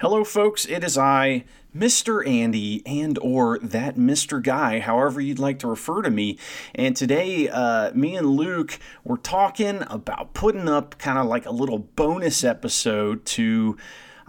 Hello, folks. It is I, Mr. Andy, and or that Mr. Guy, however you'd like to refer to me. And today, uh, me and Luke were talking about putting up kind of like a little bonus episode to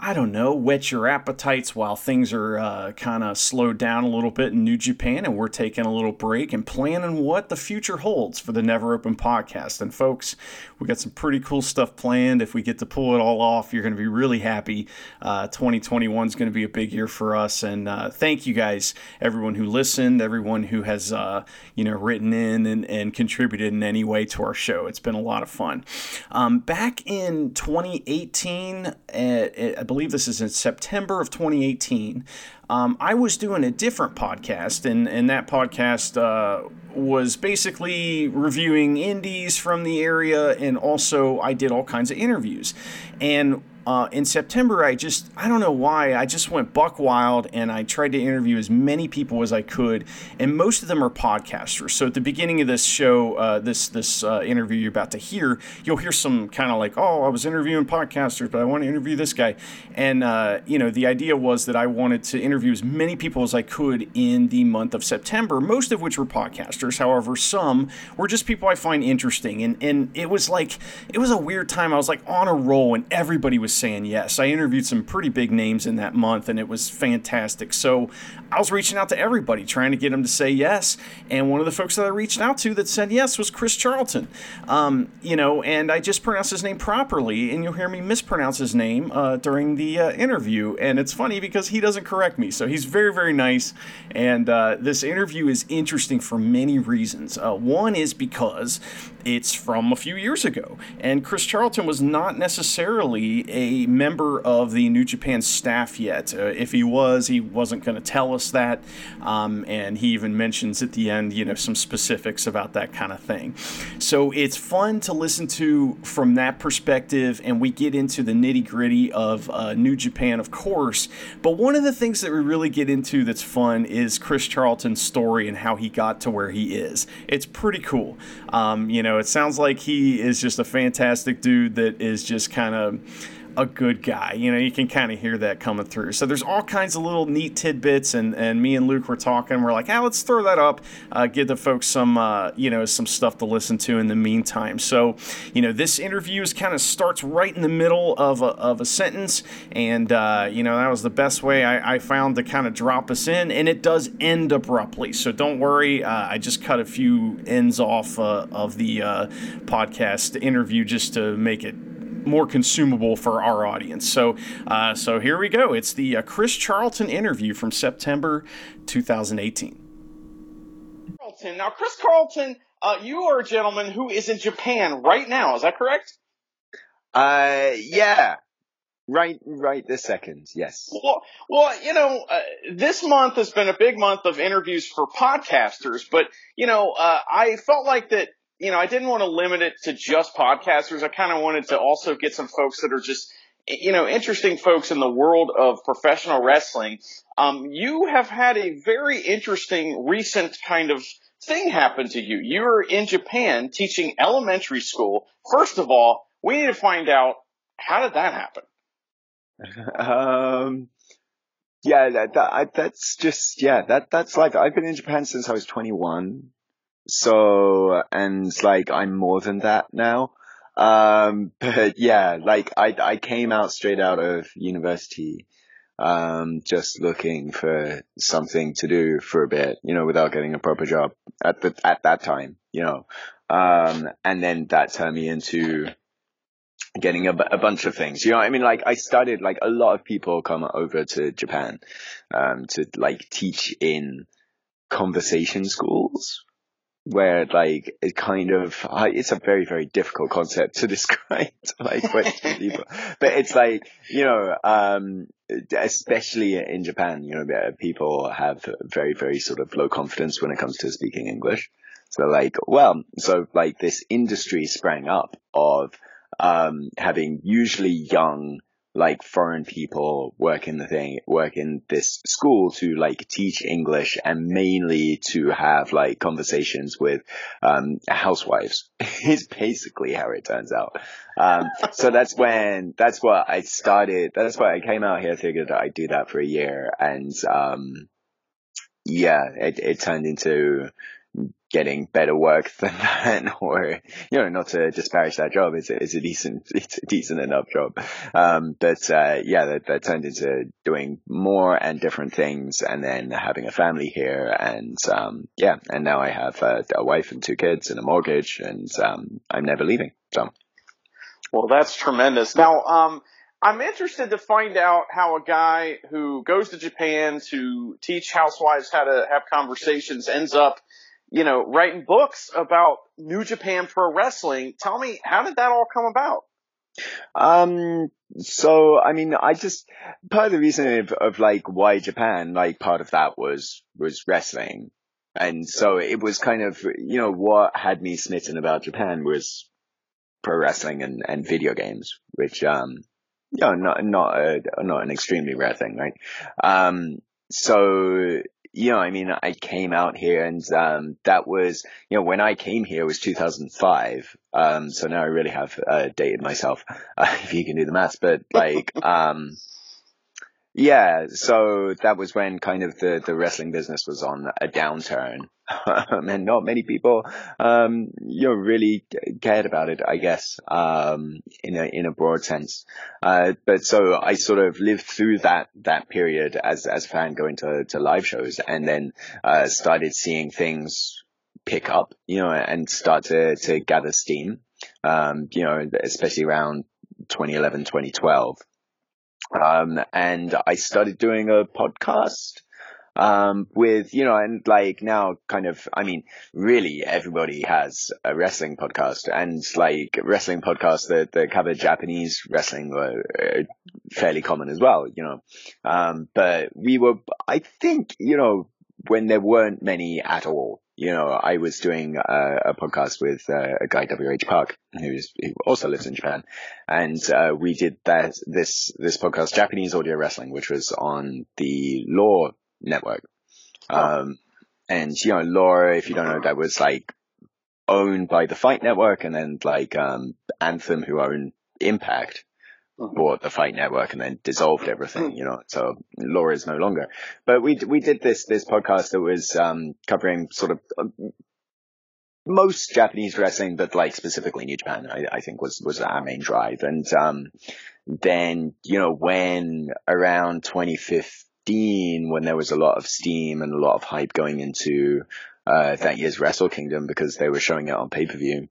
I don't know, whet your appetites while things are uh, kind of slowed down a little bit in New Japan and we're taking a little break and planning what the future holds for the Never Open podcast. And folks, we got some pretty cool stuff planned. If we get to pull it all off, you're going to be really happy. Uh, 2021 is going to be a big year for us. And uh, thank you guys, everyone who listened, everyone who has, uh, you know, written in and, and, contributed in any way to our show. It's been a lot of fun. Um, back in 2018, at, at believe this is in September of 2018. Um, I was doing a different podcast, and, and that podcast uh, was basically reviewing indies from the area, and also I did all kinds of interviews. And uh, in September, I just, I don't know why, I just went buck wild and I tried to interview as many people as I could. And most of them are podcasters. So at the beginning of this show, uh, this, this uh, interview you're about to hear, you'll hear some kind of like, oh, I was interviewing podcasters, but I want to interview this guy. And, uh, you know, the idea was that I wanted to interview as many people as I could in the month of September, most of which were podcasters. However, some were just people I find interesting. And, and it was like, it was a weird time. I was like on a roll and everybody was was saying yes. I interviewed some pretty big names in that month, and it was fantastic. So I was reaching out to everybody, trying to get them to say yes. And one of the folks that I reached out to that said yes was Chris Charlton. Um, you know, and I just pronounced his name properly, and you'll hear me mispronounce his name uh, during the uh, interview. And it's funny because he doesn't correct me, so he's very, very nice. And uh, this interview is interesting for many reasons. Uh, one is because it's from a few years ago, and Chris Charlton was not necessarily a member of the New Japan staff yet. Uh, if he was, he wasn't going to tell us that. Um, and he even mentions at the end, you know, some specifics about that kind of thing. So it's fun to listen to from that perspective, and we get into the nitty gritty of uh, New Japan, of course. But one of the things that we really get into that's fun is Chris Charlton's story and how he got to where he is. It's pretty cool. Um, you know, it sounds like he is just a fantastic dude that is just kind of a good guy. You know, you can kind of hear that coming through. So there's all kinds of little neat tidbits, and, and me and Luke were talking. We're like, ah, let's throw that up, uh, give the folks some, uh, you know, some stuff to listen to in the meantime. So, you know, this interview is kind of starts right in the middle of a, of a sentence, and, uh, you know, that was the best way I, I found to kind of drop us in, and it does end abruptly. So don't worry, uh, I just cut a few ends off uh, of the uh, podcast interview just to make it more consumable for our audience. So, uh, so here we go. It's the uh, Chris Charlton interview from September 2018. Charlton. Now, Chris Carlton, uh, you are a gentleman who is in Japan right now. Is that correct? Uh, yeah. Right, right this second, yes. Well, well, you know, uh, this month has been a big month of interviews for podcasters, but you know, uh, I felt like that you know, I didn't want to limit it to just podcasters. I kind of wanted to also get some folks that are just, you know, interesting folks in the world of professional wrestling. Um, you have had a very interesting recent kind of thing happen to you. You're in Japan teaching elementary school. First of all, we need to find out how did that happen? um, yeah, that, that, that's just, yeah, that, that's like, I've been in Japan since I was 21. So, and like, I'm more than that now. Um, but yeah, like, I, I came out straight out of university, um, just looking for something to do for a bit, you know, without getting a proper job at the, at that time, you know. Um, and then that turned me into getting a, bunch of things. You know, I mean, like I studied, like a lot of people come over to Japan, um, to like teach in conversation schools where like it kind of it's a very very difficult concept to describe to like Western people, but it's like you know, um, especially in Japan, you know, people have very very sort of low confidence when it comes to speaking English. So like, well, so like this industry sprang up of um, having usually young like foreign people work in the thing, work in this school to like teach English and mainly to have like conversations with, um, housewives is basically how it turns out. Um, so that's when, that's what I started. That's why I came out here, figured that I'd do that for a year and, um, yeah, it, it turned into getting better work than that, or you know, not to disparage that job. It's a, it's a decent, it's a decent enough job. Um, but uh, yeah, that, that turned into doing more and different things, and then having a family here, and um, yeah, and now I have a, a, wife and two kids and a mortgage, and um, I'm never leaving. So, well, that's tremendous. Now, um, I'm interested to find out how a guy who goes to Japan to teach housewives how to have conversations ends up you know, writing books about New Japan Pro Wrestling. Tell me, how did that all come about? Um, so, I mean, I just, part of the reason of, of like why Japan, like part of that was, was wrestling. And so it was kind of, you know, what had me smitten about Japan was pro wrestling and, and video games, which, um, you know, not, not a, not an extremely rare thing, right? Um, so you know, I mean, I came out here and, um, that was, you know, when I came here was 2005. Um, so now I really have, uh, dated myself, uh, if you can do the math. but like, um, yeah, so that was when kind of the, the wrestling business was on a downturn. and not many people, um, you know, really cared about it, I guess, um, in a, in a broad sense. Uh, but so I sort of lived through that, that period as, as a fan going to, to live shows and then, uh, started seeing things pick up, you know, and start to, to gather steam. Um, you know, especially around 2011, 2012. Um, and I started doing a podcast um, with, you know, and like now kind of, I mean, really everybody has a wrestling podcast and like wrestling podcasts that, that cover Japanese wrestling were uh, fairly common as well, you know. Um, but we were, I think, you know, when there weren't many at all, you know, I was doing a, a podcast with uh, a guy, WH Park, who's, who also lives in Japan. And, uh, we did that, this, this podcast, Japanese Audio Wrestling, which was on the Law network. Um, and you know, Law, if you don't know, that was like owned by the Fight Network, and then like um, Anthem, who own Impact. Bought the Fight Network and then dissolved everything. You know, so Law is no longer. But we we did this this podcast that was um, covering sort of. Uh, most Japanese wrestling, but like specifically New Japan, I, I think was, was our main drive. And, um, then, you know, when around 2015, when there was a lot of steam and a lot of hype going into uh, that year's Wrestle Kingdom because they were showing it on pay per view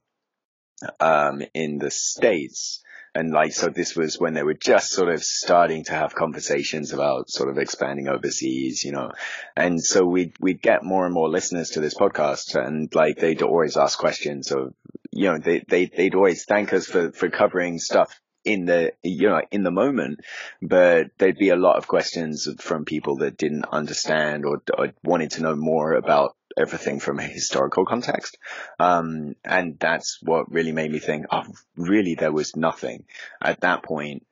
um, in the states. And like, so this was when they were just sort of starting to have conversations about sort of expanding overseas, you know. And so we'd, we'd get more and more listeners to this podcast and like they'd always ask questions of, you know, they, they, they'd always thank us for, for covering stuff in the you know in the moment but there'd be a lot of questions from people that didn't understand or, or wanted to know more about everything from a historical context um, and that's what really made me think oh really there was nothing at that point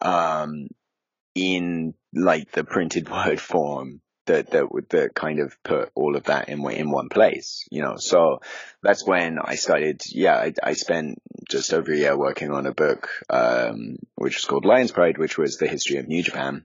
um, in like the printed word form that that would that kind of put all of that in in one place, you know. So that's when I started. Yeah, I, I spent just over a year working on a book, um, which was called Lion's Pride, which was the history of New Japan,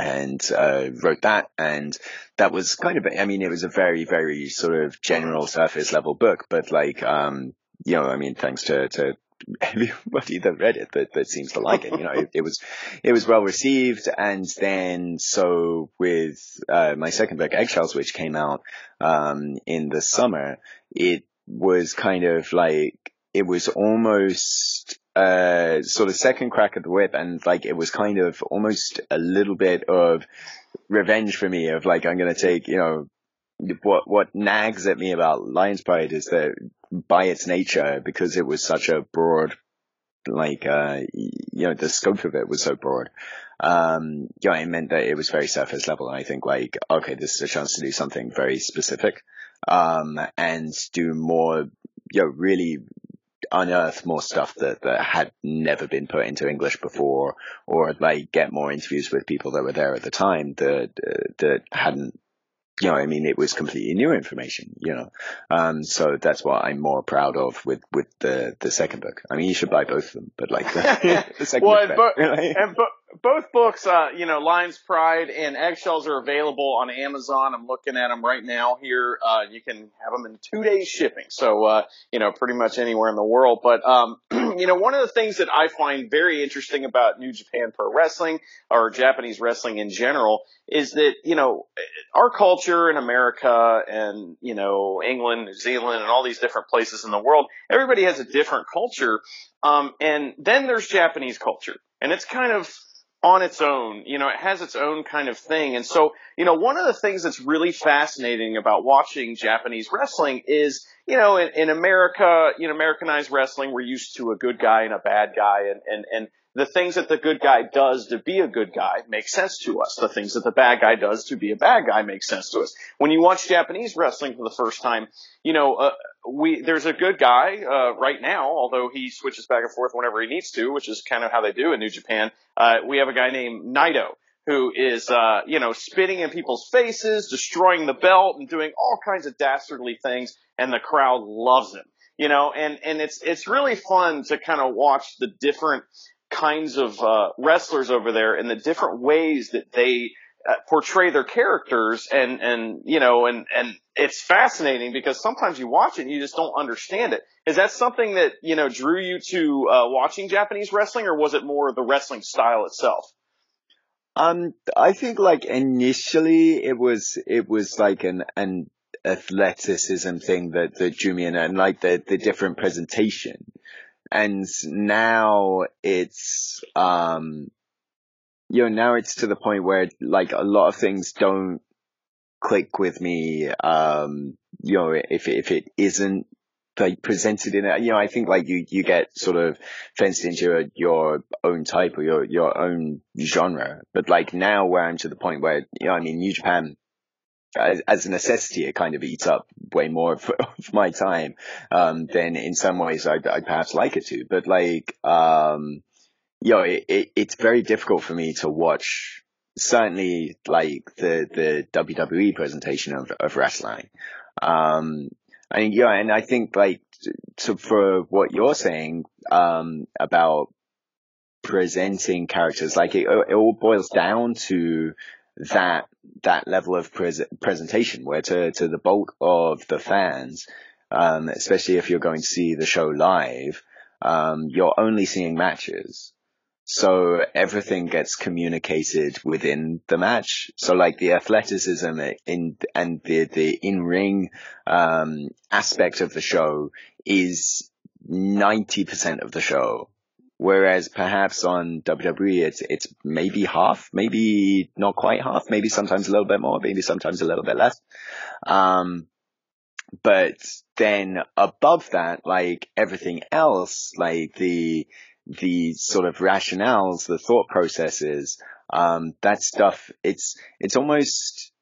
and uh, wrote that. And that was kind of, I mean, it was a very very sort of general surface level book, but like, um, you know, I mean, thanks to to everybody that read it that, that seems to like it. You know, it, it was it was well received, and then so with uh, my second book, Eggshells, which came out um, in the summer, it was kind of like it was almost uh sort of second crack at the whip and like it was kind of almost a little bit of revenge for me of like I'm gonna take you know what what nags at me about Lion's Pride is that by its nature, because it was such a broad, like uh, you know, the scope of it was so broad. Um, know, it meant that it was very surface level, and I think like, okay, this is a chance to do something very specific, um, and do more, you know, really unearth more stuff that, that had never been put into English before, or like get more interviews with people that were there at the time that uh, that hadn't you know, I mean, it was completely new information, you know. Um, so that's what I'm more proud of with, with the, the second book. I mean, you should buy both of them, but like the, the second well, book. And, bo- and bo- both books, uh, you know, Lion's Pride and Eggshells are available on Amazon. I'm looking at them right now here. Uh, you can have them in two days shipping. So, uh, you know, pretty much anywhere in the world. But, um, you know, one of the things that I find very interesting about New Japan Pro Wrestling or Japanese wrestling in general is that, you know, our culture in America and, you know, England, New Zealand and all these different places in the world, everybody has a different culture. Um, and then there's Japanese culture and it's kind of, on its own. You know, it has its own kind of thing. And so, you know, one of the things that's really fascinating about watching Japanese wrestling is, you know, in, in America, you know, Americanized wrestling, we're used to a good guy and a bad guy and, and, and the things that the good guy does to be a good guy make sense to us. The things that the bad guy does to be a bad guy make sense to us. When you watch Japanese wrestling for the first time, you know, uh, we there's a good guy uh, right now, although he switches back and forth whenever he needs to, which is kind of how they do in New Japan. Uh, we have a guy named Naito who is, uh, you know, spitting in people's faces, destroying the belt, and doing all kinds of dastardly things, and the crowd loves him. You know, and and it's it's really fun to kind of watch the different kinds of uh, wrestlers over there and the different ways that they uh, portray their characters and and you know and and it's fascinating because sometimes you watch it and you just don't understand it. Is that something that you know drew you to uh, watching japanese wrestling or was it more the wrestling style itself? Um i think like initially it was it was like an an athleticism thing that that drew me in and like the the different presentation and now it's um you know now it's to the point where like a lot of things don't click with me um you know if if it isn't like presented in it you know i think like you you get sort of fenced into your, your own type or your your own genre. But like now where i'm to the point where you know i mean new japan as, as a necessity, it kind of eats up way more of, of my time um, than in some ways I'd, I'd, perhaps like it to. But like, um, you know, it, it, it's very difficult for me to watch. Certainly, like the the WWE presentation of of wrestling. Um, I mean, yeah, and I think like to, for what you're saying um, about presenting characters, like it, it all boils down to that that level of pres- presentation where to, to the bulk of the fans, um, especially if you're going to see the show live, um, you're only seeing matches. So everything gets communicated within the match. So like the athleticism in and the the in ring um, aspect of the show is ninety percent of the show. Whereas perhaps on WWE, it's, it's maybe half, maybe not quite half, maybe sometimes a little bit more, maybe sometimes a little bit less. Um, but then above that, like everything else, like the, the sort of rationales, the thought processes, um, that stuff, it's, it's almost,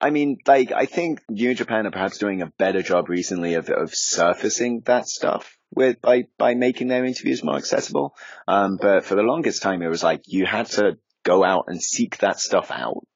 I mean, like, I think New Japan are perhaps doing a better job recently of, of surfacing that stuff with by by making their interviews more accessible. Um, but for the longest time, it was like you had to go out and seek that stuff out.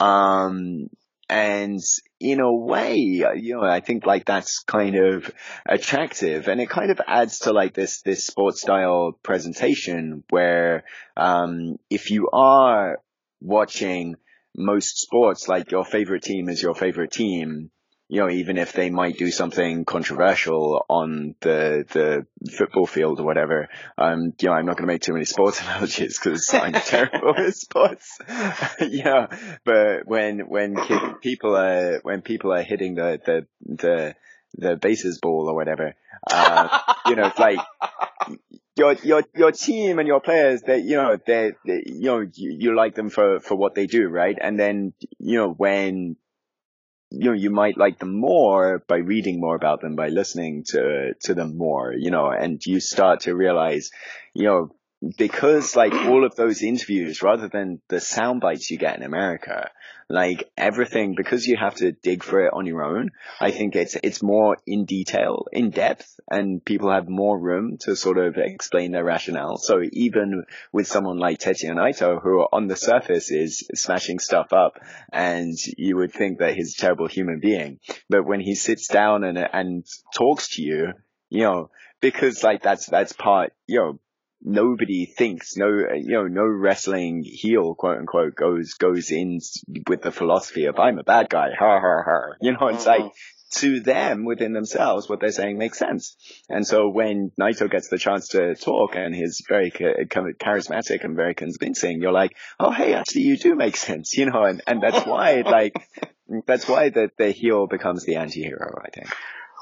Um, and in a way, you know, I think like that's kind of attractive and it kind of adds to like this, this sports style presentation where, um, if you are watching most sports, like your favorite team is your favorite team, you know, even if they might do something controversial on the the football field or whatever, um, you know, I'm not going to make too many sports analogies because I'm terrible at sports. yeah, but when when people are when people are hitting the the the the bases ball or whatever, uh, you know, it's like your your your team and your players that you know they, you know you, you like them for for what they do right? And then you know when you know, you might like them more by reading more about them, by listening to, to them more, you know, and you start to realize, you know, because like all of those interviews, rather than the sound bites you get in America, like everything, because you have to dig for it on your own, I think it's, it's more in detail, in depth, and people have more room to sort of explain their rationale. So even with someone like Tetsuya Naito, who on the surface is smashing stuff up, and you would think that he's a terrible human being, but when he sits down and, and talks to you, you know, because like that's, that's part, you know, nobody thinks no you know no wrestling heel quote unquote goes goes in with the philosophy of I'm a bad guy ha ha ha. You know it's like mm-hmm. to them within themselves what they're saying makes sense. And so when Naito gets the chance to talk and he's very charismatic and very convincing you're like oh hey actually you do make sense you know and and that's why like that's why the the heel becomes the anti-hero I think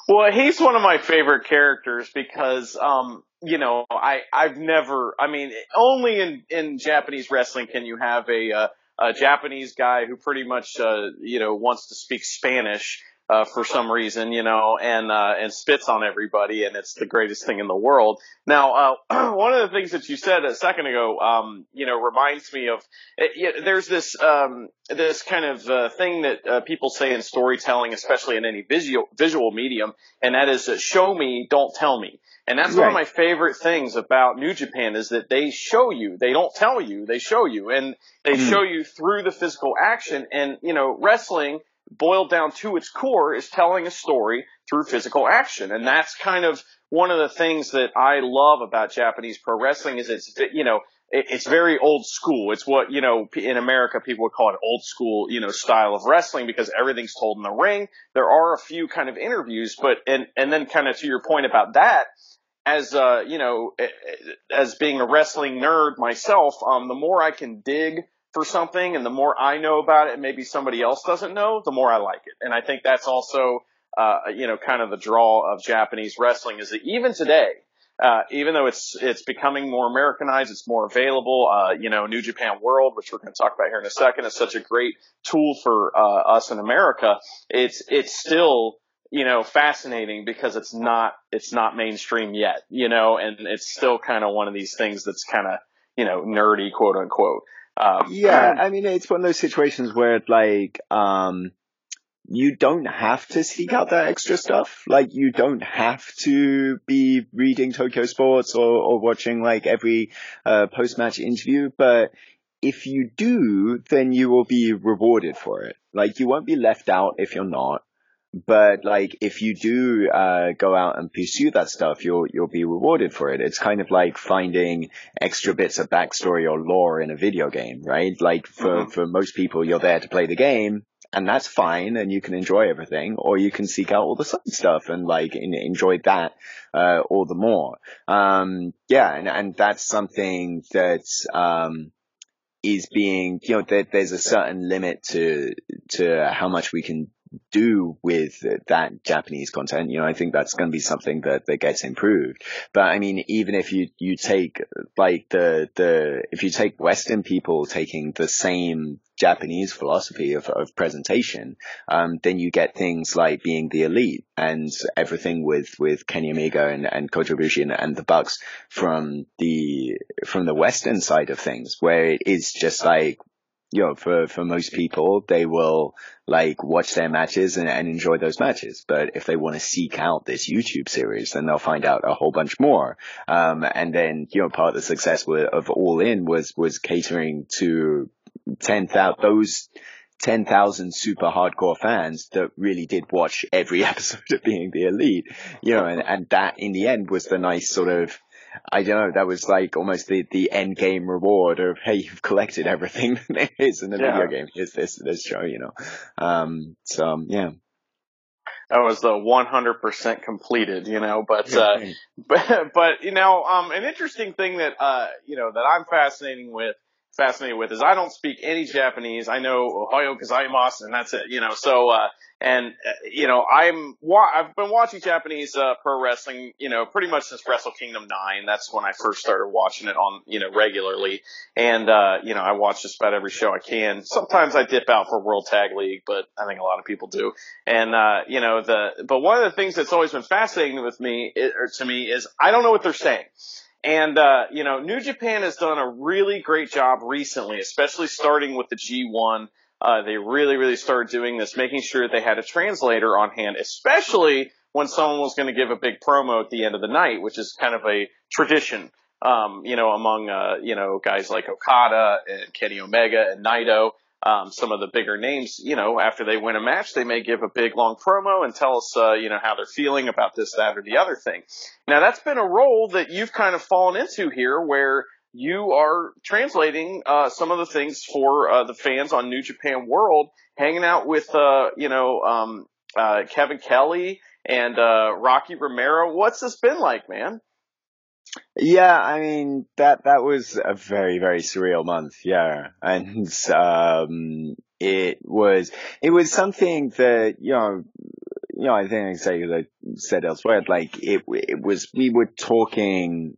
well, he's one of my favorite characters because, um, you know, I, I've never, I mean, only in, in Japanese wrestling can you have a, uh, a Japanese guy who pretty much, uh, you know, wants to speak Spanish uh, for some reason, you know, and uh, and spits on everybody, and it's the greatest thing in the world. Now, uh, one of the things that you said a second ago, um, you know, reminds me of it, there's this um, this kind of uh, thing that uh, people say in storytelling, especially in any visual visual medium, and that is uh, "show me, don't tell me." And that's right. one of my favorite things about New Japan is that they show you, they don't tell you, they show you, and they mm. show you through the physical action. And you know, wrestling boiled down to its core is telling a story through physical action. And that's kind of one of the things that I love about Japanese pro wrestling is it's, you know, it's very old school. It's what, you know, in America, people would call it old school, you know, style of wrestling because everything's told in the ring. There are a few kind of interviews, but, and, and then kind of to your point about that, as, uh, you know, as being a wrestling nerd myself, um, the more I can dig for something and the more I know about it and maybe somebody else doesn't know, the more I like it. And I think that's also, uh, you know, kind of the draw of Japanese wrestling is that even today, uh, even though it's it's becoming more Americanized, it's more available. Uh, you know, New Japan World, which we're going to talk about here in a second, is such a great tool for uh, us in America. It's it's still you know fascinating because it's not it's not mainstream yet. You know, and it's still kind of one of these things that's kind of you know nerdy, quote unquote. Um, yeah, I mean, it's one of those situations where like, um, you don't have to seek out that extra stuff. Like, you don't have to be reading Tokyo Sports or, or watching like every, uh, post-match interview, but if you do, then you will be rewarded for it. Like, you won't be left out if you're not but like if you do uh, go out and pursue that stuff, you'll you'll be rewarded for it. It's kind of like finding extra bits of backstory or lore in a video game, right? Like for mm-hmm. for most people, you're there to play the game, and that's fine, and you can enjoy everything, or you can seek out all the side stuff and like in, enjoy that uh, all the more. Um, yeah, and and that's something that um, is being you know there, there's a certain limit to to how much we can do with that Japanese content, you know, I think that's going to be something that, that gets improved. But I mean, even if you, you take like the, the, if you take Western people taking the same Japanese philosophy of, of presentation, um, then you get things like being the elite and everything with, with Kenny Omega and, and Kota Ibushi and, and the Bucks from the, from the Western side of things, where it is just like, you know, for, for most people, they will like watch their matches and, and enjoy those matches. But if they want to seek out this YouTube series, then they'll find out a whole bunch more. Um, and then, you know, part of the success of All In was, was catering to 10,000, those 10,000 super hardcore fans that really did watch every episode of Being the Elite, you know, and, and that in the end was the nice sort of, I don't know, that was like almost the, the end game reward of, hey, you've collected everything there is in the yeah. video game. Here's this, this show, you know. Um, so, um, yeah. That was the 100% completed, you know, but, uh, but, but, you know, um, an interesting thing that, uh, you know, that I'm fascinating with, fascinated with is I don't speak any Japanese. I know Ohayo gozaimasu and that's it, you know, so, uh, and uh, you know, I'm wa- I've been watching Japanese uh, pro wrestling, you know, pretty much since Wrestle Kingdom Nine. That's when I first started watching it on, you know, regularly. And uh, you know, I watch just about every show I can. Sometimes I dip out for World Tag League, but I think a lot of people do. And uh, you know, the but one of the things that's always been fascinating with me or to me is I don't know what they're saying. And, uh, you know, New Japan has done a really great job recently, especially starting with the G1. Uh, they really, really started doing this, making sure they had a translator on hand, especially when someone was going to give a big promo at the end of the night, which is kind of a tradition, um, you know, among, uh, you know, guys like Okada and Kenny Omega and Naito um, some of the bigger names, you know, after they win a match, they may give a big long promo and tell us, uh, you know, how they're feeling about this, that, or the other thing. Now, that's been a role that you've kind of fallen into here where you are translating uh, some of the things for uh, the fans on New Japan World, hanging out with, uh, you know, um, uh, Kevin Kelly and uh, Rocky Romero. What's this been like, man? Yeah, I mean that that was a very very surreal month. Yeah, and um, it was it was something that you know you know I think I said elsewhere like it it was we were talking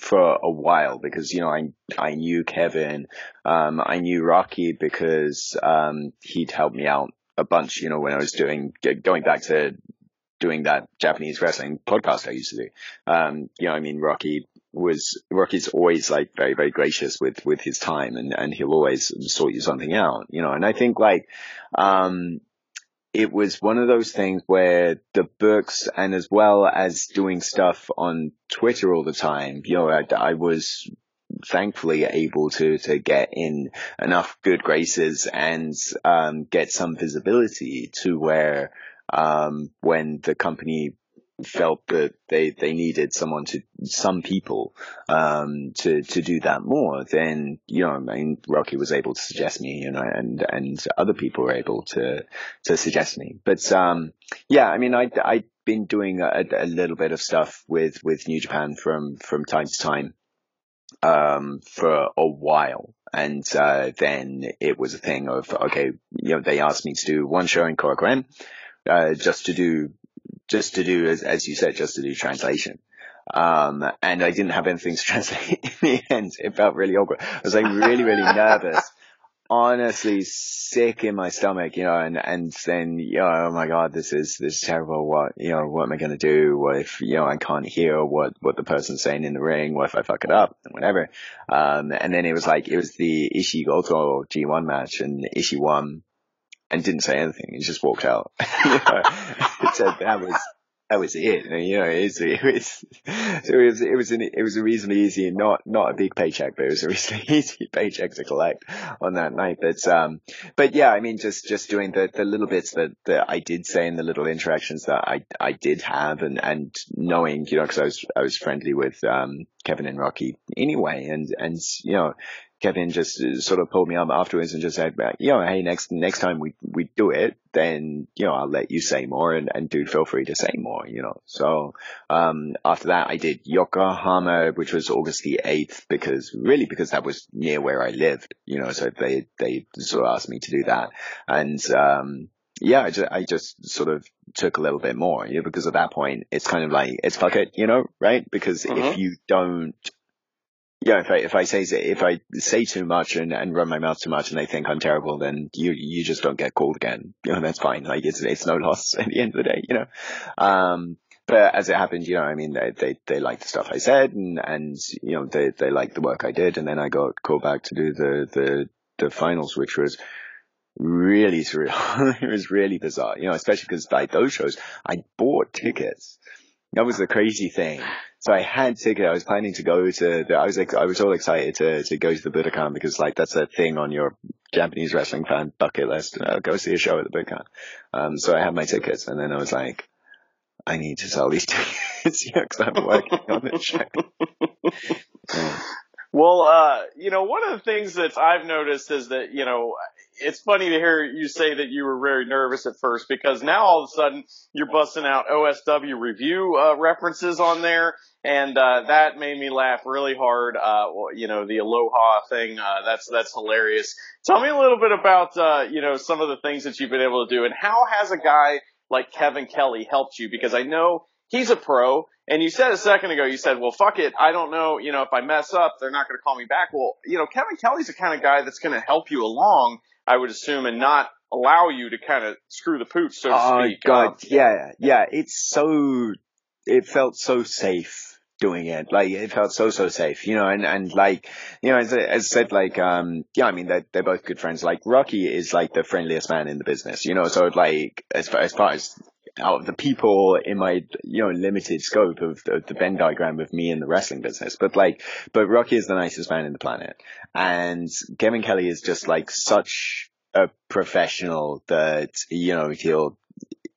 for a while because you know I I knew Kevin, um, I knew Rocky because um, he'd helped me out a bunch. You know when I was doing going back to doing that Japanese wrestling podcast I used to do. Um, you know, I mean, Rocky was, Rocky's always like very, very gracious with, with his time and, and he'll always sort you something out, you know, and I think like, um, it was one of those things where the books and as well as doing stuff on Twitter all the time, you know, I, I was thankfully able to to get in enough good graces and um, get some visibility to where um, when the company felt that they, they needed someone to, some people, um, to, to do that more, then, you know, I mean, Rocky was able to suggest me, you know, and, and other people were able to, to suggest me. But, um, yeah, I mean, I, I've been doing a, a little bit of stuff with, with New Japan from, from time to time, um, for a while. And, uh, then it was a thing of, okay, you know, they asked me to do one show in Korakuen uh, just to do, just to do, as, as you said, just to do translation. Um, and I didn't have anything to translate in the end. It felt really awkward. I was like really, really nervous. Honestly sick in my stomach, you know, and, and then, you know, oh my God, this is, this is terrible. What, you know, what am I going to do? What if, you know, I can't hear what, what the person's saying in the ring? What if I fuck it up? Whatever. Um, and then it was like, it was the Ishii Goto G1 match and Ishii won and didn't say anything. He just walked out. you know, so that was that was it. And, you know, it was, it was, it was, it was, an, it was a reasonably easy, not, not a big paycheck, but it was a reasonably easy paycheck to collect on that night. But, um, but yeah, I mean, just, just doing the, the little bits that, that I did say and the little interactions that I, I did have and, and knowing, you know, cause I was, I was friendly with, um, Kevin and Rocky anyway. And, and, you know, Kevin just uh, sort of pulled me up afterwards and just said, you know, hey, next next time we we do it, then you know I'll let you say more and and dude, feel free to say more, you know. So um, after that, I did Yokohama, which was August the eighth, because really because that was near where I lived, you know. So they they sort of asked me to do that, and um, yeah, I just, I just sort of took a little bit more, you know, because at that point it's kind of like it's fuck it, you know, right? Because mm-hmm. if you don't yeah, if I if I say if I say too much and, and run my mouth too much and they think I'm terrible, then you you just don't get called again. You know, that's fine. Like it's it's no loss at the end of the day. You know, um, but as it happened, you know, I mean, they they they liked the stuff I said and and you know they they liked the work I did, and then I got called back to do the the the finals, which was really surreal. it was really bizarre, you know, especially because like those shows, I bought tickets. That was the crazy thing. So I had ticket. I was planning to go to the, I was, like, I was all excited to, to go to the Budokan because like that's a thing on your Japanese wrestling fan bucket list. Uh, go see a show at the Budokan. Um, so I had my tickets and then I was like, I need to sell these tickets, yeah, cause I'm working on this show. Yeah. Well, uh, you know, one of the things that I've noticed is that, you know, it's funny to hear you say that you were very nervous at first because now all of a sudden you're busting out OSW review uh, references on there, and uh, that made me laugh really hard. Uh, you know, the Aloha thing, uh, that's that's hilarious. Tell me a little bit about uh, you know some of the things that you've been able to do, and how has a guy like Kevin Kelly helped you? Because I know he's a pro. And you said a second ago, you said, well, fuck it. I don't know, you know, if I mess up, they're not going to call me back. Well, you know, Kevin Kelly's the kind of guy that's going to help you along I would assume, and not allow you to kind of screw the pooch, so to oh, speak. God, um, yeah, yeah. It's so, it felt so safe doing it. Like it felt so so safe, you know. And and like you know, as, I said, like um, yeah, I mean they're they're both good friends. Like Rocky is like the friendliest man in the business, you know. So like as far as far as out of the people in my you know limited scope of the, the Venn diagram of me in the wrestling business, but like, but Rocky is the nicest man in the planet, and Kevin Kelly is just like such a professional that you know he'll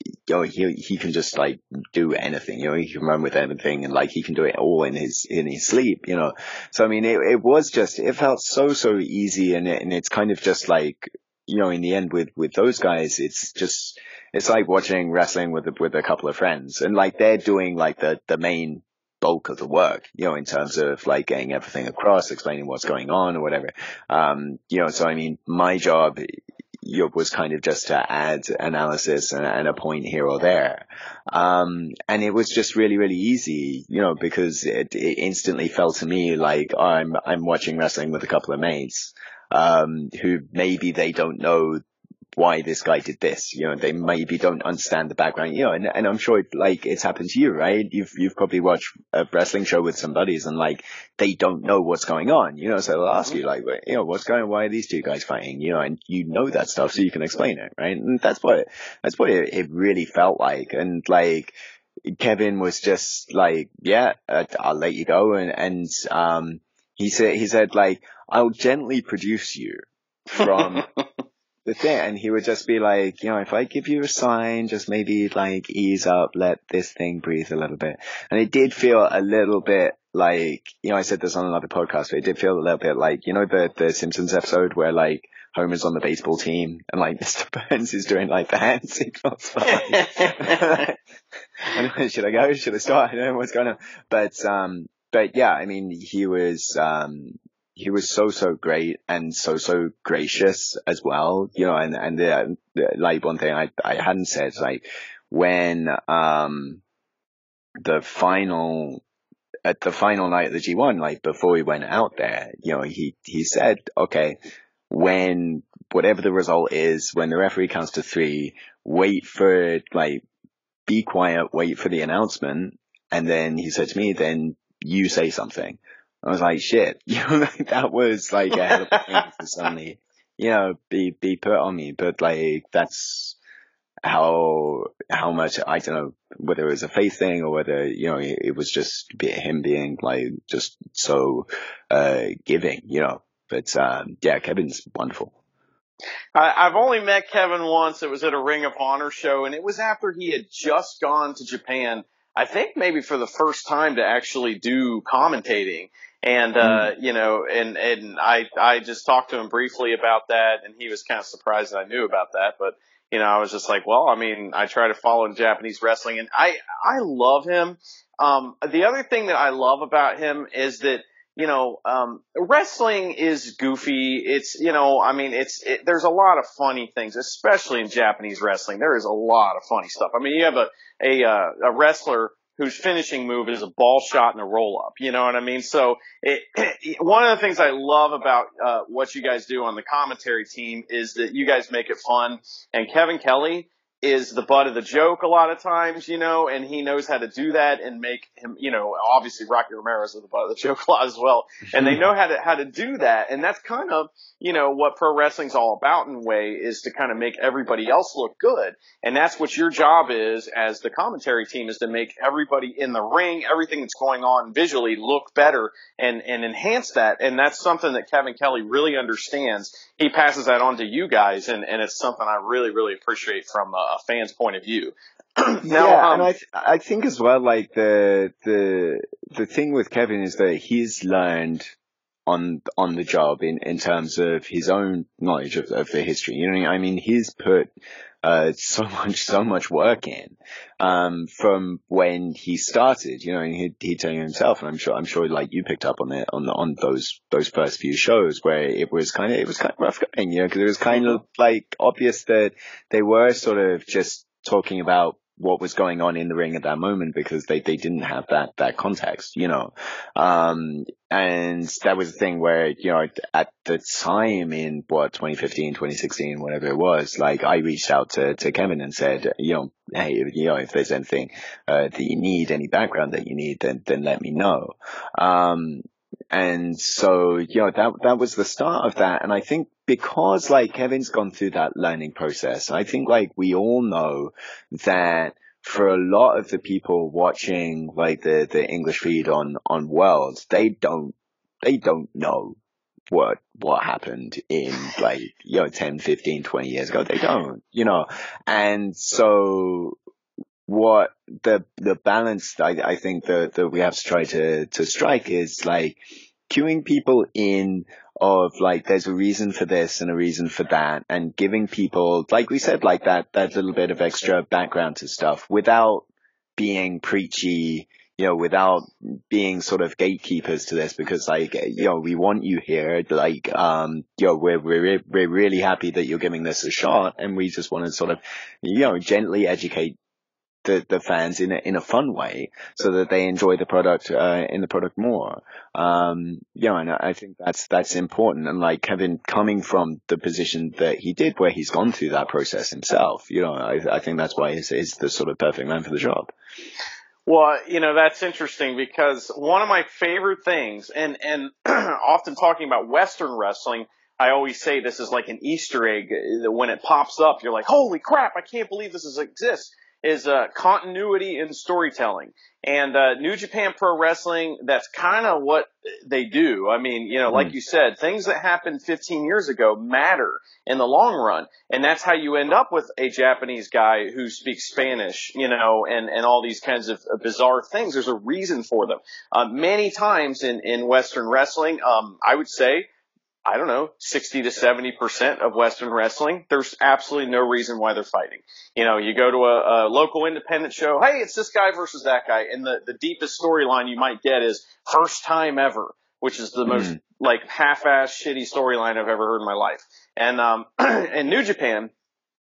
you know, he he can just like do anything. You know, he can run with anything, and like he can do it all in his in his sleep. You know, so I mean, it it was just it felt so so easy, and it, and it's kind of just like you know, in the end with with those guys, it's just it's like watching wrestling with with a couple of friends, and like they're doing like the the main bulk of the work, you know, in terms of like getting everything across, explaining what's going on or whatever. Um, you know, so I mean, my job was kind of just to add analysis and, and a point here or there. Um, and it was just really, really easy, you know, because it, it instantly felt to me like I'm, I'm watching wrestling with a couple of mates, um, who maybe they don't know why this guy did this. You know, they maybe don't understand the background. You know, and, and I'm sure like it's happened to you, right? You've you've probably watched a wrestling show with some buddies and like they don't know what's going on. You know, so they'll ask you like, you know, what's going? on? Why are these two guys fighting? You know, and you know that stuff, so you can explain it, right? And that's what that's what it, it really felt like, and like. Kevin was just like, yeah, uh, I'll let you go. And, and, um, he said, he said like, I'll gently produce you from the thing. And he would just be like, you know, if I give you a sign, just maybe like ease up, let this thing breathe a little bit. And it did feel a little bit like, you know, I said this on another podcast, but it did feel a little bit like, you know, the, the Simpsons episode where like, Homer's on the baseball team and like Mr. Burns is doing like the hand signals. should I go? Should I start? I don't know what's going on. But, um, but yeah, I mean, he was, um, he was so so great and so so gracious as well you know and and the, the, like one thing i i hadn't said like when um the final at the final night of the g1 like before we went out there you know he he said okay when whatever the result is when the referee counts to three wait for like be quiet wait for the announcement and then he said to me then you say something I was like, shit, you know, like, that was like a hell of a thing to suddenly, you know, be, be put on me. But like, that's how, how much, I don't know, whether it was a faith thing or whether, you know, it, it was just him being like, just so, uh, giving, you know. But, um, yeah, Kevin's wonderful. I, I've only met Kevin once. It was at a Ring of Honor show, and it was after he had just gone to Japan. I think maybe for the first time to actually do commentating. And, uh, mm. you know, and, and I, I just talked to him briefly about that and he was kind of surprised that I knew about that. But, you know, I was just like, well, I mean, I try to follow in Japanese wrestling and I, I love him. Um, the other thing that I love about him is that, you know, um, wrestling is goofy. It's, you know, I mean, it's, it, there's a lot of funny things, especially in Japanese wrestling. There is a lot of funny stuff. I mean, you have a, a, uh, a wrestler whose finishing move is a ball shot and a roll up. You know what I mean? So it, it, one of the things I love about uh, what you guys do on the commentary team is that you guys make it fun. And Kevin Kelly is the butt of the joke a lot of times, you know, and he knows how to do that and make him, you know, obviously Rocky is the butt of the joke a lot as well. And they know how to, how to do that. And that's kind of, you know, what pro wrestling's all about in a way is to kind of make everybody else look good. And that's what your job is as the commentary team is to make everybody in the ring, everything that's going on visually look better and, and enhance that. And that's something that Kevin Kelly really understands. He passes that on to you guys and, and it's something I really, really appreciate from a, a fan's point of view. now, yeah, um, and I th- I think as well, like the the the thing with Kevin is that he's learned on on the job in in terms of his own knowledge of, of the history. You know, I mean, he's put uh, so much so much work in um, from when he started. You know, and he he tell you himself, and I'm sure I'm sure like you picked up on it on on those those first few shows where it was kind of it was kind of rough going. You know, because it was kind of like obvious that they were sort of just talking about what was going on in the ring at that moment because they, they didn't have that, that context, you know. Um, and that was the thing where, you know, at the time in what, 2015, 2016, whatever it was, like I reached out to, to Kevin and said, you know, hey, you know, if there's anything uh, that you need, any background that you need, then then let me know. Um, and so, know, that, that was the start of that. And I think because like Kevin's gone through that learning process, I think like we all know that for a lot of the people watching like the, the English feed on, on Worlds, they don't, they don't know what, what happened in like, you know, 10, 15, 20 years ago. They don't, you know, and so what the the balance I, I think that, that we have to try to, to strike is like queuing people in of like there's a reason for this and a reason for that and giving people like we said like that that little bit of extra background to stuff without being preachy you know without being sort of gatekeepers to this because like you know we want you here like um you know we're we're we're really happy that you're giving this a shot and we just want to sort of you know gently educate the, the fans in a, in a fun way so that they enjoy the product, uh, in the product more. Um, know, and I think that's, that's important. And like Kevin coming from the position that he did where he's gone through that process himself, you know, I, I think that's why he's, he's the sort of perfect man for the job. Well, you know, that's interesting because one of my favorite things, and, and often talking about Western wrestling, I always say this is like an Easter egg. When it pops up, you're like, holy crap, I can't believe this is, exists is uh, continuity in storytelling. And uh, New Japan Pro Wrestling, that's kind of what they do. I mean, you know, like hmm. you said, things that happened 15 years ago matter in the long run. And that's how you end up with a Japanese guy who speaks Spanish, you know, and, and all these kinds of bizarre things. There's a reason for them. Uh, many times in, in Western wrestling, um, I would say I don't know, 60 to 70% of Western wrestling, there's absolutely no reason why they're fighting. You know, you go to a, a local independent show, hey, it's this guy versus that guy, and the, the deepest storyline you might get is first time ever, which is the mm-hmm. most like half-ass shitty storyline I've ever heard in my life. And, um, in New Japan,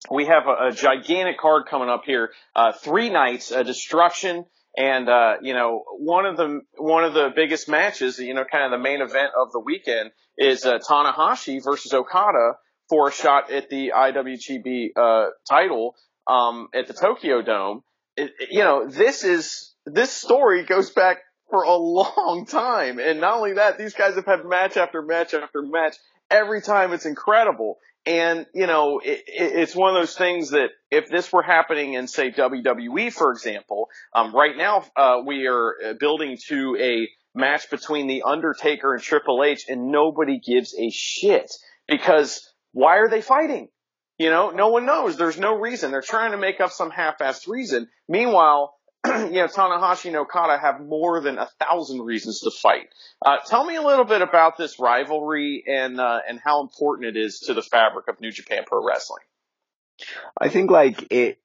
we have a, a gigantic card coming up here, uh, three nights, a destruction, and uh, you know, one of the one of the biggest matches, you know, kind of the main event of the weekend is uh, Tanahashi versus Okada for a shot at the IWGP uh, title um, at the Tokyo Dome. It, it, you know, this is this story goes back for a long time, and not only that, these guys have had match after match after match. Every time it's incredible. And, you know, it, it's one of those things that if this were happening in, say, WWE, for example, um, right now, uh, we are uh, building to a match between The Undertaker and Triple H and nobody gives a shit because why are they fighting? You know, no one knows. There's no reason. They're trying to make up some half-assed reason. Meanwhile, you know, Tanahashi and Okada have more than a thousand reasons to fight. Uh, tell me a little bit about this rivalry and uh, and how important it is to the fabric of New Japan Pro Wrestling. I think like it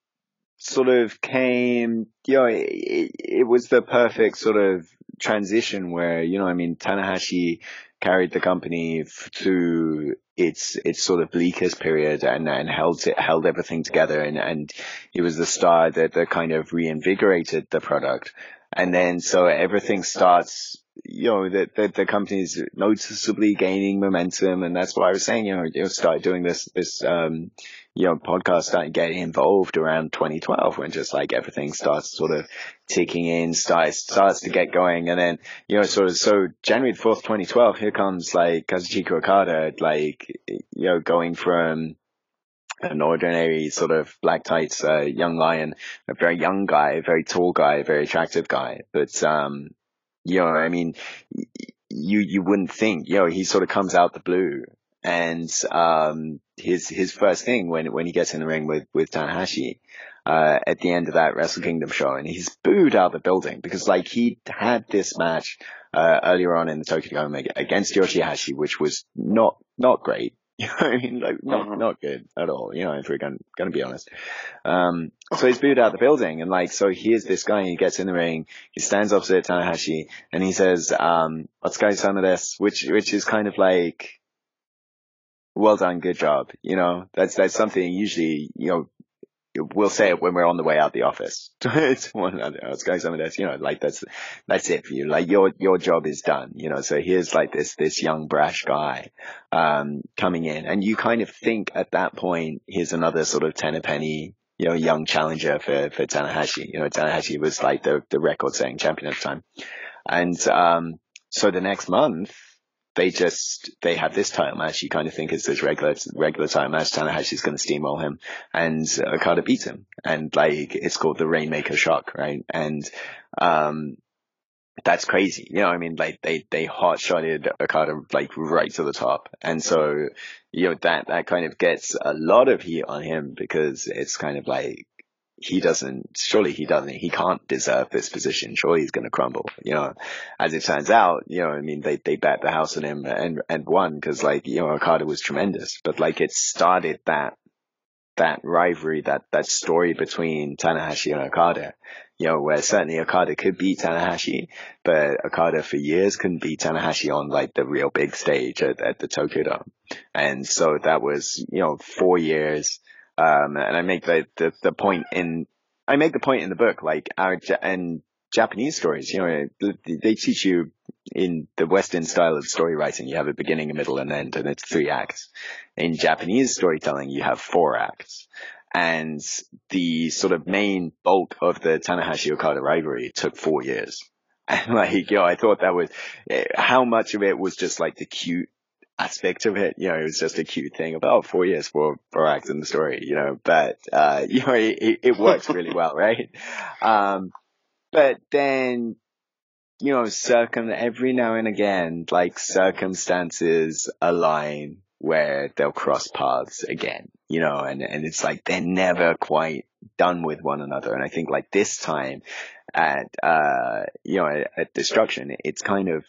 sort of came, you know, it, it was the perfect sort of transition where you know, I mean, Tanahashi carried the company through its its sort of bleakest period and and held it held everything together and and he was the star that that kind of reinvigorated the product. And then so everything starts you know the, the the company's noticeably gaining momentum and that's what I was saying you know you start doing this this um you know, podcasts started getting involved around 2012 when just like everything starts sort of ticking in, starts, starts to get going. And then, you know, sort of, so January 4th, 2012, here comes like Kazuchika Okada, like, you know, going from, an ordinary sort of black tights, uh, young lion, a very young guy, very tall guy, very attractive guy. But, um, you know, I mean, you, you wouldn't think, you know, he sort of comes out the blue and, um, his his first thing when when he gets in the ring with with Tanahashi uh, at the end of that Wrestle Kingdom show, and he's booed out of the building because like he had this match uh, earlier on in the Tokyo Dome against Yoshihashi, which was not not great. You know I mean? Like, not, mm-hmm. not good at all, you know, if we're going, going to be honest. Um, so he's booed out the building and like, so here's this guy, he gets in the ring, he stands opposite Tanahashi and he says, um, let's go some of this, which, which is kind of like, well done, good job. You know, that's, that's something usually, you know, we'll say it when we're on the way out the office. it's one another. It's going somewhere this, you know, like that's, that's it for you. Like your, your job is done, you know, so here's like this, this young brash guy, um, coming in and you kind of think at that point, here's another sort of ten a penny you know, young challenger for, for Tanahashi. You know, Tanahashi was like the, the record setting champion at the time. And, um, so the next month, they just, they have this title match. You kind of think it's this regular, regular title match. Tanahashi's going to steamroll him and Okada beats him. And like, it's called the Rainmaker Shock, right? And, um, that's crazy. You know, I mean, like they, they hot shotted Okada like right to the top. And so, you know, that, that kind of gets a lot of heat on him because it's kind of like, he doesn't, surely he doesn't, he can't deserve this position. Surely he's going to crumble, you know, as it turns out, you know, I mean, they, they bet the house on him and, and won because like, you know, Okada was tremendous, but like it started that, that rivalry, that, that story between Tanahashi and Okada you know, where certainly Okada could beat Tanahashi, but Okada for years couldn't beat Tanahashi on like the real big stage at, at the Tokyo Dome. And so that was, you know, four years. Um, and I make the, the, the point in, I make the point in the book, like our, and Japanese stories, you know, they teach you in the Western style of story writing, you have a beginning, a middle, and end, and it's three acts. In Japanese storytelling, you have four acts and the sort of main bulk of the Tanahashi Okada rivalry took four years. And like, know, I thought that was, eh, how much of it was just like the cute aspect of it, you know, it was just a cute thing about oh, four years for, for acts in the story, you know, but, uh, you know, it, it works really well, right? Um, but then, you know, circum, every now and again, like circumstances align where they'll cross paths again, you know, and, and it's like they're never quite done with one another. And I think like this time at, uh, you know, at, at Destruction, it's kind of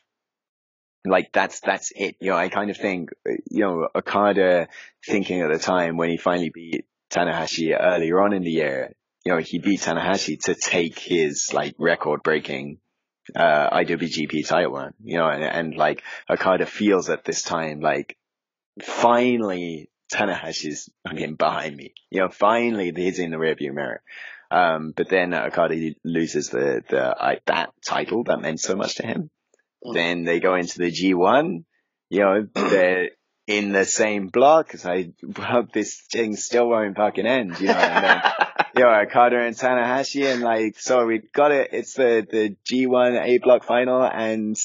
like that's, that's it. You know, I kind of think, you know, Okada thinking at the time when he finally beat Tanahashi earlier on in the year, you know, he beat Tanahashi to take his like record breaking uh, IWGP title you know, and, and like Okada feels at this time like finally Tanahashi's again behind me. You know, finally he's in the rearview mirror. Um, but then Okada loses the, the, I, that title that meant so much to him. Mm. Then they go into the G1, you know, they're in the same block because I, well, this thing still won't fucking end, you know, and then, you know, Okada and Tanahashi and like, so we got it. It's the, the G1 A block final and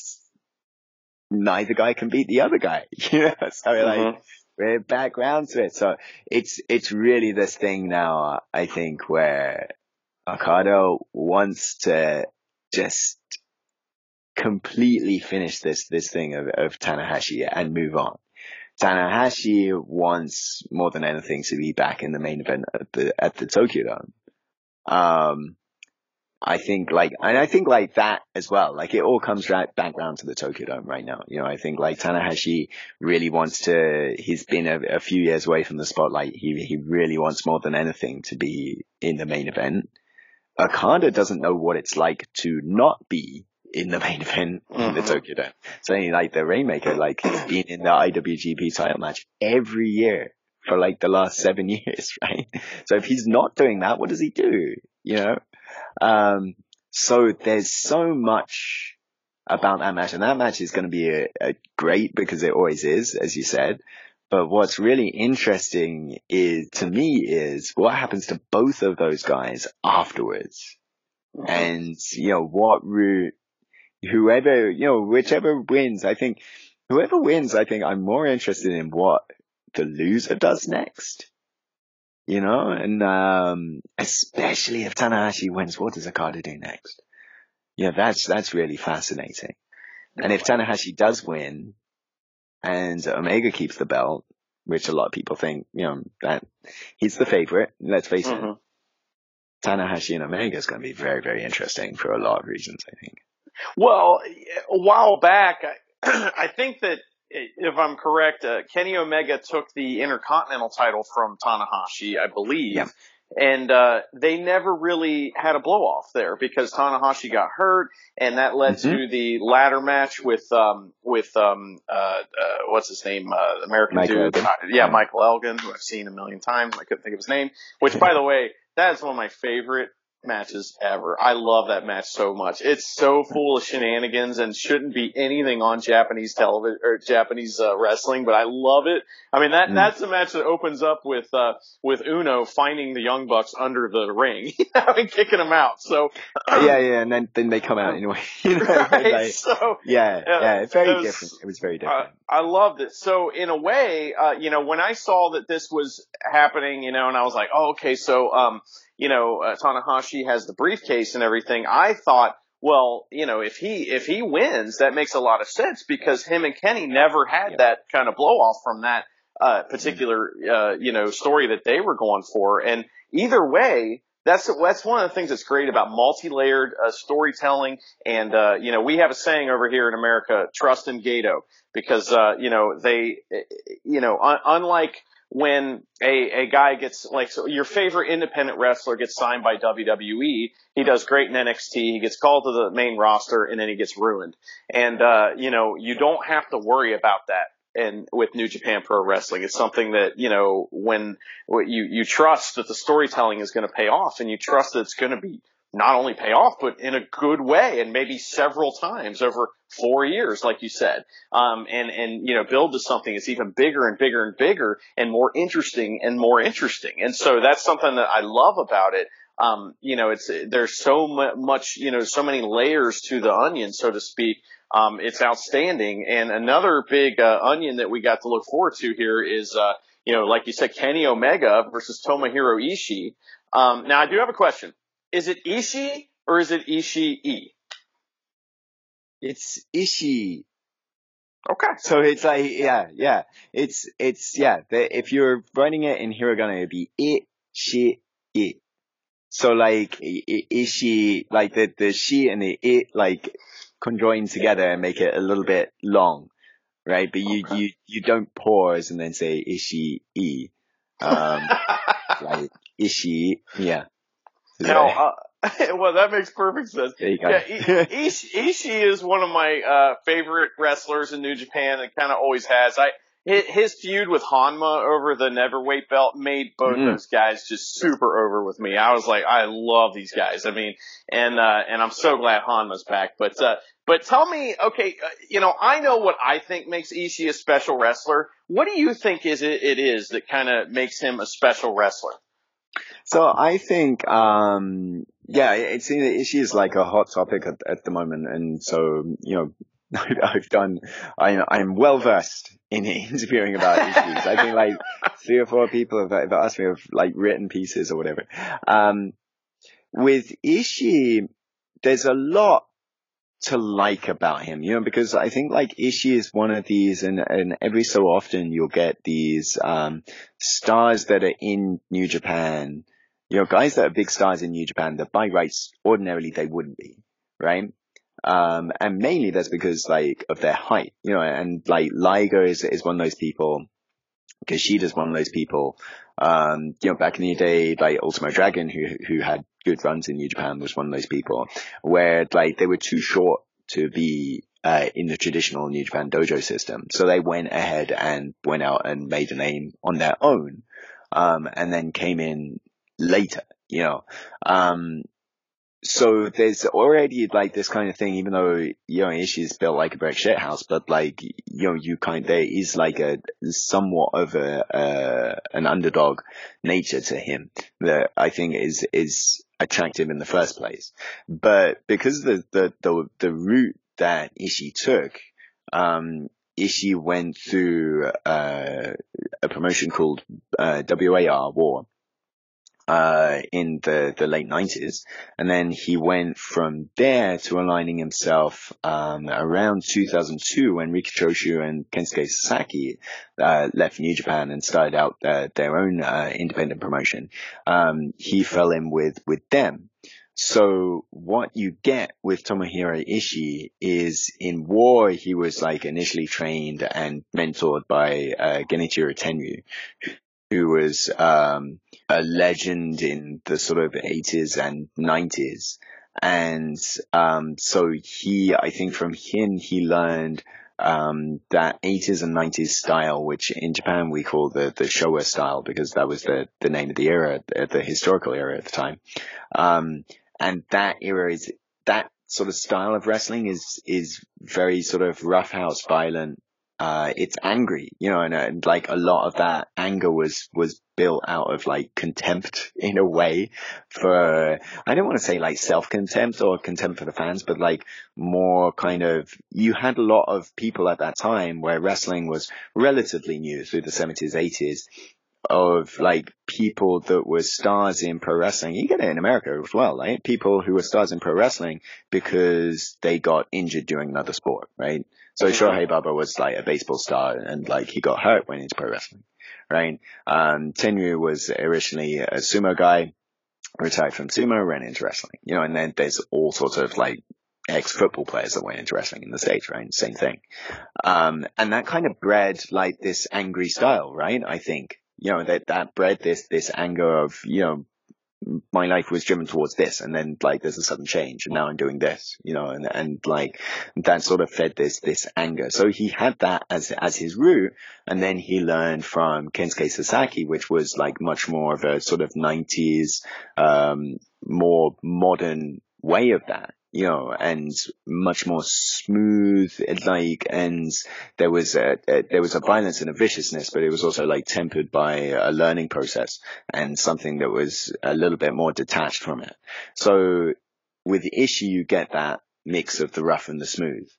neither guy can beat the other guy. You know, so mm-hmm. like we're back round to it. So it's it's really this thing now. I think where Okada wants to just completely finish this this thing of, of Tanahashi and move on. Tanahashi wants more than anything to be back in the main event at the at the Tokyo Dome. Um, I think like, and I think like that as well, like it all comes right back round to the Tokyo Dome right now. You know, I think like Tanahashi really wants to, he's been a, a few years away from the spotlight. He, he really wants more than anything to be in the main event. Okada doesn't know what it's like to not be in the main event mm-hmm. in the mm-hmm. Tokyo Dome. So like the Rainmaker, like being in the IWGP title match every year for like the last seven years, right? So if he's not doing that, what does he do? You know? Um, so there's so much about that match, and that match is going to be a, a great because it always is, as you said. But what's really interesting is, to me, is what happens to both of those guys afterwards. Mm-hmm. And, you know, what route, whoever, you know, whichever wins, I think, whoever wins, I think I'm more interested in what the loser does next you know, and um, especially if Tanahashi wins, what does Okada do next? Yeah, that's that's really fascinating. And if Tanahashi does win, and Omega keeps the belt, which a lot of people think, you know, that he's the favorite. Let's face mm-hmm. it, Tanahashi and Omega is going to be very, very interesting for a lot of reasons. I think. Well, a while back, I, I think that if I'm correct, uh, Kenny Omega took the Intercontinental title from Tanahashi, I believe. Yeah. And uh, they never really had a blow off there because Tanahashi got hurt, and that led mm-hmm. to the ladder match with um, with um, uh, uh what's his name, uh, American dude, uh, yeah, yeah, Michael Elgin, who I've seen a million times. I couldn't think of his name. Which, by the way, that is one of my favorite matches ever. I love that match so much. It's so full of shenanigans and shouldn't be anything on Japanese television or Japanese uh, wrestling, but I love it. I mean that mm. that's the match that opens up with uh with Uno finding the Young Bucks under the ring and kicking them out. So yeah, yeah, and then then they come out anyway. you know, right, like, so yeah, yeah, it's very was, different. It was very different. Uh, I loved it. So in a way, uh, you know, when I saw that this was happening, you know, and I was like, oh, okay, so um you know, uh, Tanahashi has the briefcase and everything, I thought, well, you know, if he if he wins, that makes a lot of sense because him and Kenny never had yep. that kind of blow off from that uh, particular uh, you know story that they were going for. And either way, that's that's one of the things that's great about multi-layered uh, storytelling. And uh, you know, we have a saying over here in America: "Trust in Gedo, because uh, you know they, you know, un- unlike when a, a guy gets like so your favorite independent wrestler gets signed by WWE, he does great in NXT, he gets called to the main roster, and then he gets ruined. And uh, you know, you don't have to worry about that. And with New Japan Pro Wrestling, it's something that you know when you you trust that the storytelling is going to pay off, and you trust that it's going to be not only pay off, but in a good way and maybe several times over four years, like you said. Um, and, and, you know, build to something that's even bigger and bigger and bigger and more interesting and more interesting. And so that's something that I love about it. Um, you know, it's, there's so much, you know, so many layers to the onion, so to speak. Um, it's outstanding. And another big, uh, onion that we got to look forward to here is, uh, you know, like you said, Kenny Omega versus Tomohiro Ishii. Um, now I do have a question. Is it Ishii or is it Ishii? It's Ishii. Okay. So it's like, yeah, yeah. It's, it's, yeah. The, if you're writing it in hiragana, it'd be it, she, it. So like, ishi, like the, the she and the it, like, conjoin together and make it a little bit long, right? But you, okay. you, you don't pause and then say ishi, e. Um, like, ishi, yeah. Now, uh, well, that makes perfect sense. Yeah, Ishi, Ishii is one of my uh, favorite wrestlers in New Japan, and kind of always has. I his feud with Honma over the neverweight belt made both mm. those guys just super over with me. I was like, I love these guys. I mean, and uh, and I'm so glad Honma's back. But uh, but tell me, okay, uh, you know, I know what I think makes Ishii a special wrestler. What do you think is it, it is that kind of makes him a special wrestler? So I think, um, yeah, it seems is like a hot topic at, at the moment, and so you know, I've done, I'm, I'm well versed in interviewing about Ishii's. I think like three or four people have, have asked me of like written pieces or whatever. Um, with Ishii, there's a lot to like about him, you know, because I think like Ishii is one of these and, and every so often you'll get these, um, stars that are in New Japan, you know, guys that are big stars in New Japan that by rights ordinarily they wouldn't be, right? Um, and mainly that's because like of their height, you know, and like Liger is, is one of those people, Kushida one of those people, um, you know, back in the day, like Ultimo Dragon, who, who had good runs in New Japan was one of those people where like they were too short to be uh, in the traditional New Japan dojo system. So they went ahead and went out and made a name on their own, um, and then came in later, you know. Um, so there's already like this kind of thing, even though, you know, Ishii's built like a brick shit house, but like, you know, you kind, there is like a somewhat of a, uh, an underdog nature to him that I think is, is attractive in the first place. But because the, the, the, the route that Ishii took, um, Ishii went through, uh, a promotion called, uh, WAR, War, uh, in the, the late 90s. And then he went from there to aligning himself um, around 2002 when Riki Choshu and Kensuke Sasaki uh, left New Japan and started out their own uh, independent promotion. Um, he fell in with, with them. So what you get with Tomohiro Ishii is in war, he was like initially trained and mentored by uh, Genichiro Tenryu, who was um, a legend in the sort of 80s and 90s. And um, so he, I think from him, he learned um, that 80s and 90s style, which in Japan we call the, the Showa style because that was the, the name of the era, the historical era at the time. Um, and that era is, that sort of style of wrestling is, is very sort of roughhouse violent, uh, it's angry, you know, and, and, like a lot of that anger was, was built out of like contempt in a way for, I don't want to say like self-contempt or contempt for the fans, but like more kind of, you had a lot of people at that time where wrestling was relatively new through the 70s, 80s of like people that were stars in pro wrestling. You get it in America as well, right? People who were stars in pro wrestling because they got injured doing another sport, right? So Shohei Baba was like a baseball star and like he got hurt when into pro wrestling, right? Um, Tenryu was originally a sumo guy, retired from sumo, ran into wrestling, you know, and then there's all sorts of like ex-football players that went into wrestling in the States, right? Same thing. Um, and that kind of bred like this angry style, right? I think, you know, that, that bred this, this anger of, you know, my life was driven towards this and then like there's a sudden change and now I'm doing this, you know, and, and like that sort of fed this, this anger. So he had that as, as his root. And then he learned from Kensuke Sasaki, which was like much more of a sort of nineties, um, more modern way of that you know, and much more smooth, like, and there was a, a, there was a violence and a viciousness, but it was also like tempered by a learning process and something that was a little bit more detached from it. So with Ishii, you get that mix of the rough and the smooth.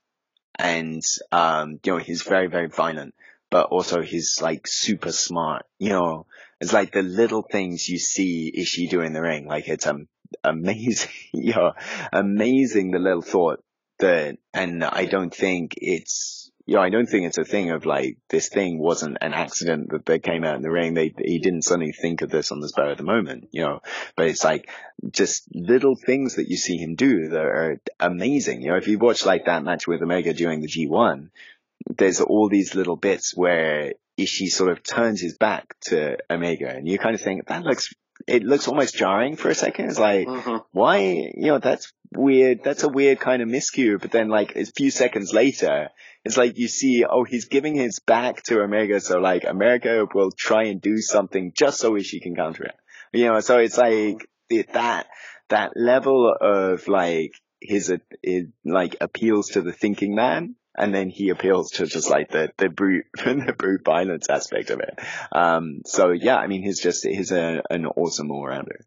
And, um, you know, he's very, very violent, but also he's like super smart, you know, it's like the little things you see Ishii do in the ring. Like it's, um, amazing, you know, amazing the little thought that, and I don't think it's, you know, I don't think it's a thing of like, this thing wasn't an accident that they came out in the ring. They, he didn't suddenly think of this on the spur of the moment, you know, but it's like just little things that you see him do that are amazing. You know, if you watch like that match with Omega during the G1, there's all these little bits where Ishii sort of turns his back to Omega and you kind of think that looks it looks almost jarring for a second. It's like, mm-hmm. why, you know, that's weird. That's a weird kind of miscue. But then like a few seconds later, it's like you see, oh, he's giving his back to Omega. So like Omega will try and do something just so Ishii can counter it. You know, so it's like that, that level of like his, his like appeals to the thinking man and then he appeals to just like the the brute the brute violence aspect of it. Um, so yeah, I mean, he's just he's a, an awesome all rounder.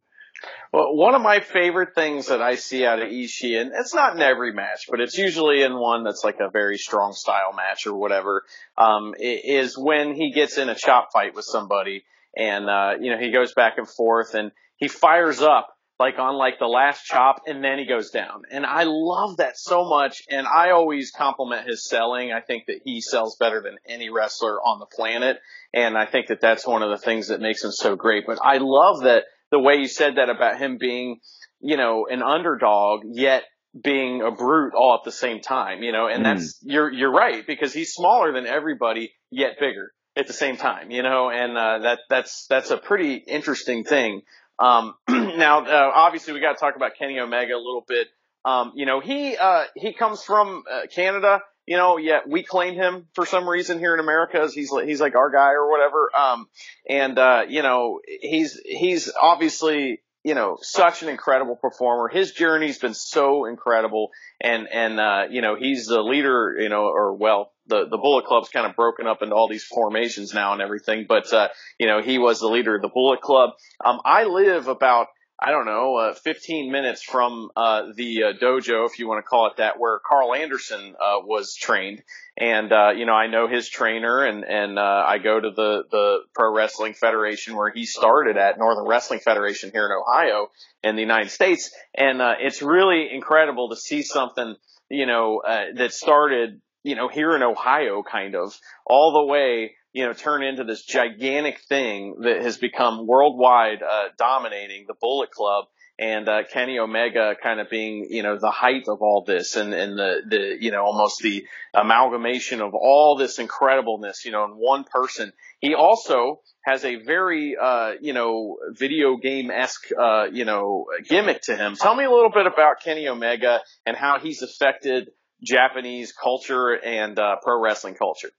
Well, one of my favorite things that I see out of Ishii, and it's not in every match, but it's usually in one that's like a very strong style match or whatever, um, is when he gets in a chop fight with somebody and, uh, you know, he goes back and forth and he fires up like on like the last chop and then he goes down. And I love that so much. And I always compliment his selling. I think that he sells better than any wrestler on the planet. And I think that that's one of the things that makes him so great. But I love that the way you said that about him being, you know, an underdog, yet being a brute all at the same time, you know, and mm. that's, you're, you're right because he's smaller than everybody, yet bigger at the same time, you know, and, uh, that, that's, that's a pretty interesting thing. Um, now, uh, obviously, we got to talk about Kenny Omega a little bit. Um, you know, he uh, he comes from uh, Canada. You know, yet we claim him for some reason here in America as he's he's like our guy or whatever. Um, and uh, you know, he's he's obviously you know, such an incredible performer. His journey's been so incredible. And, and, uh, you know, he's the leader, you know, or well, the, the Bullet Club's kind of broken up into all these formations now and everything. But, uh, you know, he was the leader of the Bullet Club. Um, I live about, I don't know, uh, 15 minutes from uh, the uh, dojo, if you want to call it that, where Karl Anderson uh, was trained. And uh, you know, I know his trainer, and and uh, I go to the the Pro Wrestling Federation where he started at Northern Wrestling Federation here in Ohio in the United States. And it's really incredible to see something, you know, that started, you know, here in Ohio, kind of all the way you know, turn into this gigantic thing that has become worldwide uh, dominating the Bullet Club and uh, Kenny Omega kind of being, you know, the height of all this and, and the, the, you know, almost the amalgamation of all this incredibleness, you know, in one person. He also has a very, uh, you know, video game-esque, uh, you know, gimmick to him. Tell me a little bit about Kenny Omega and how he's affected Japanese culture and uh, pro wrestling culture?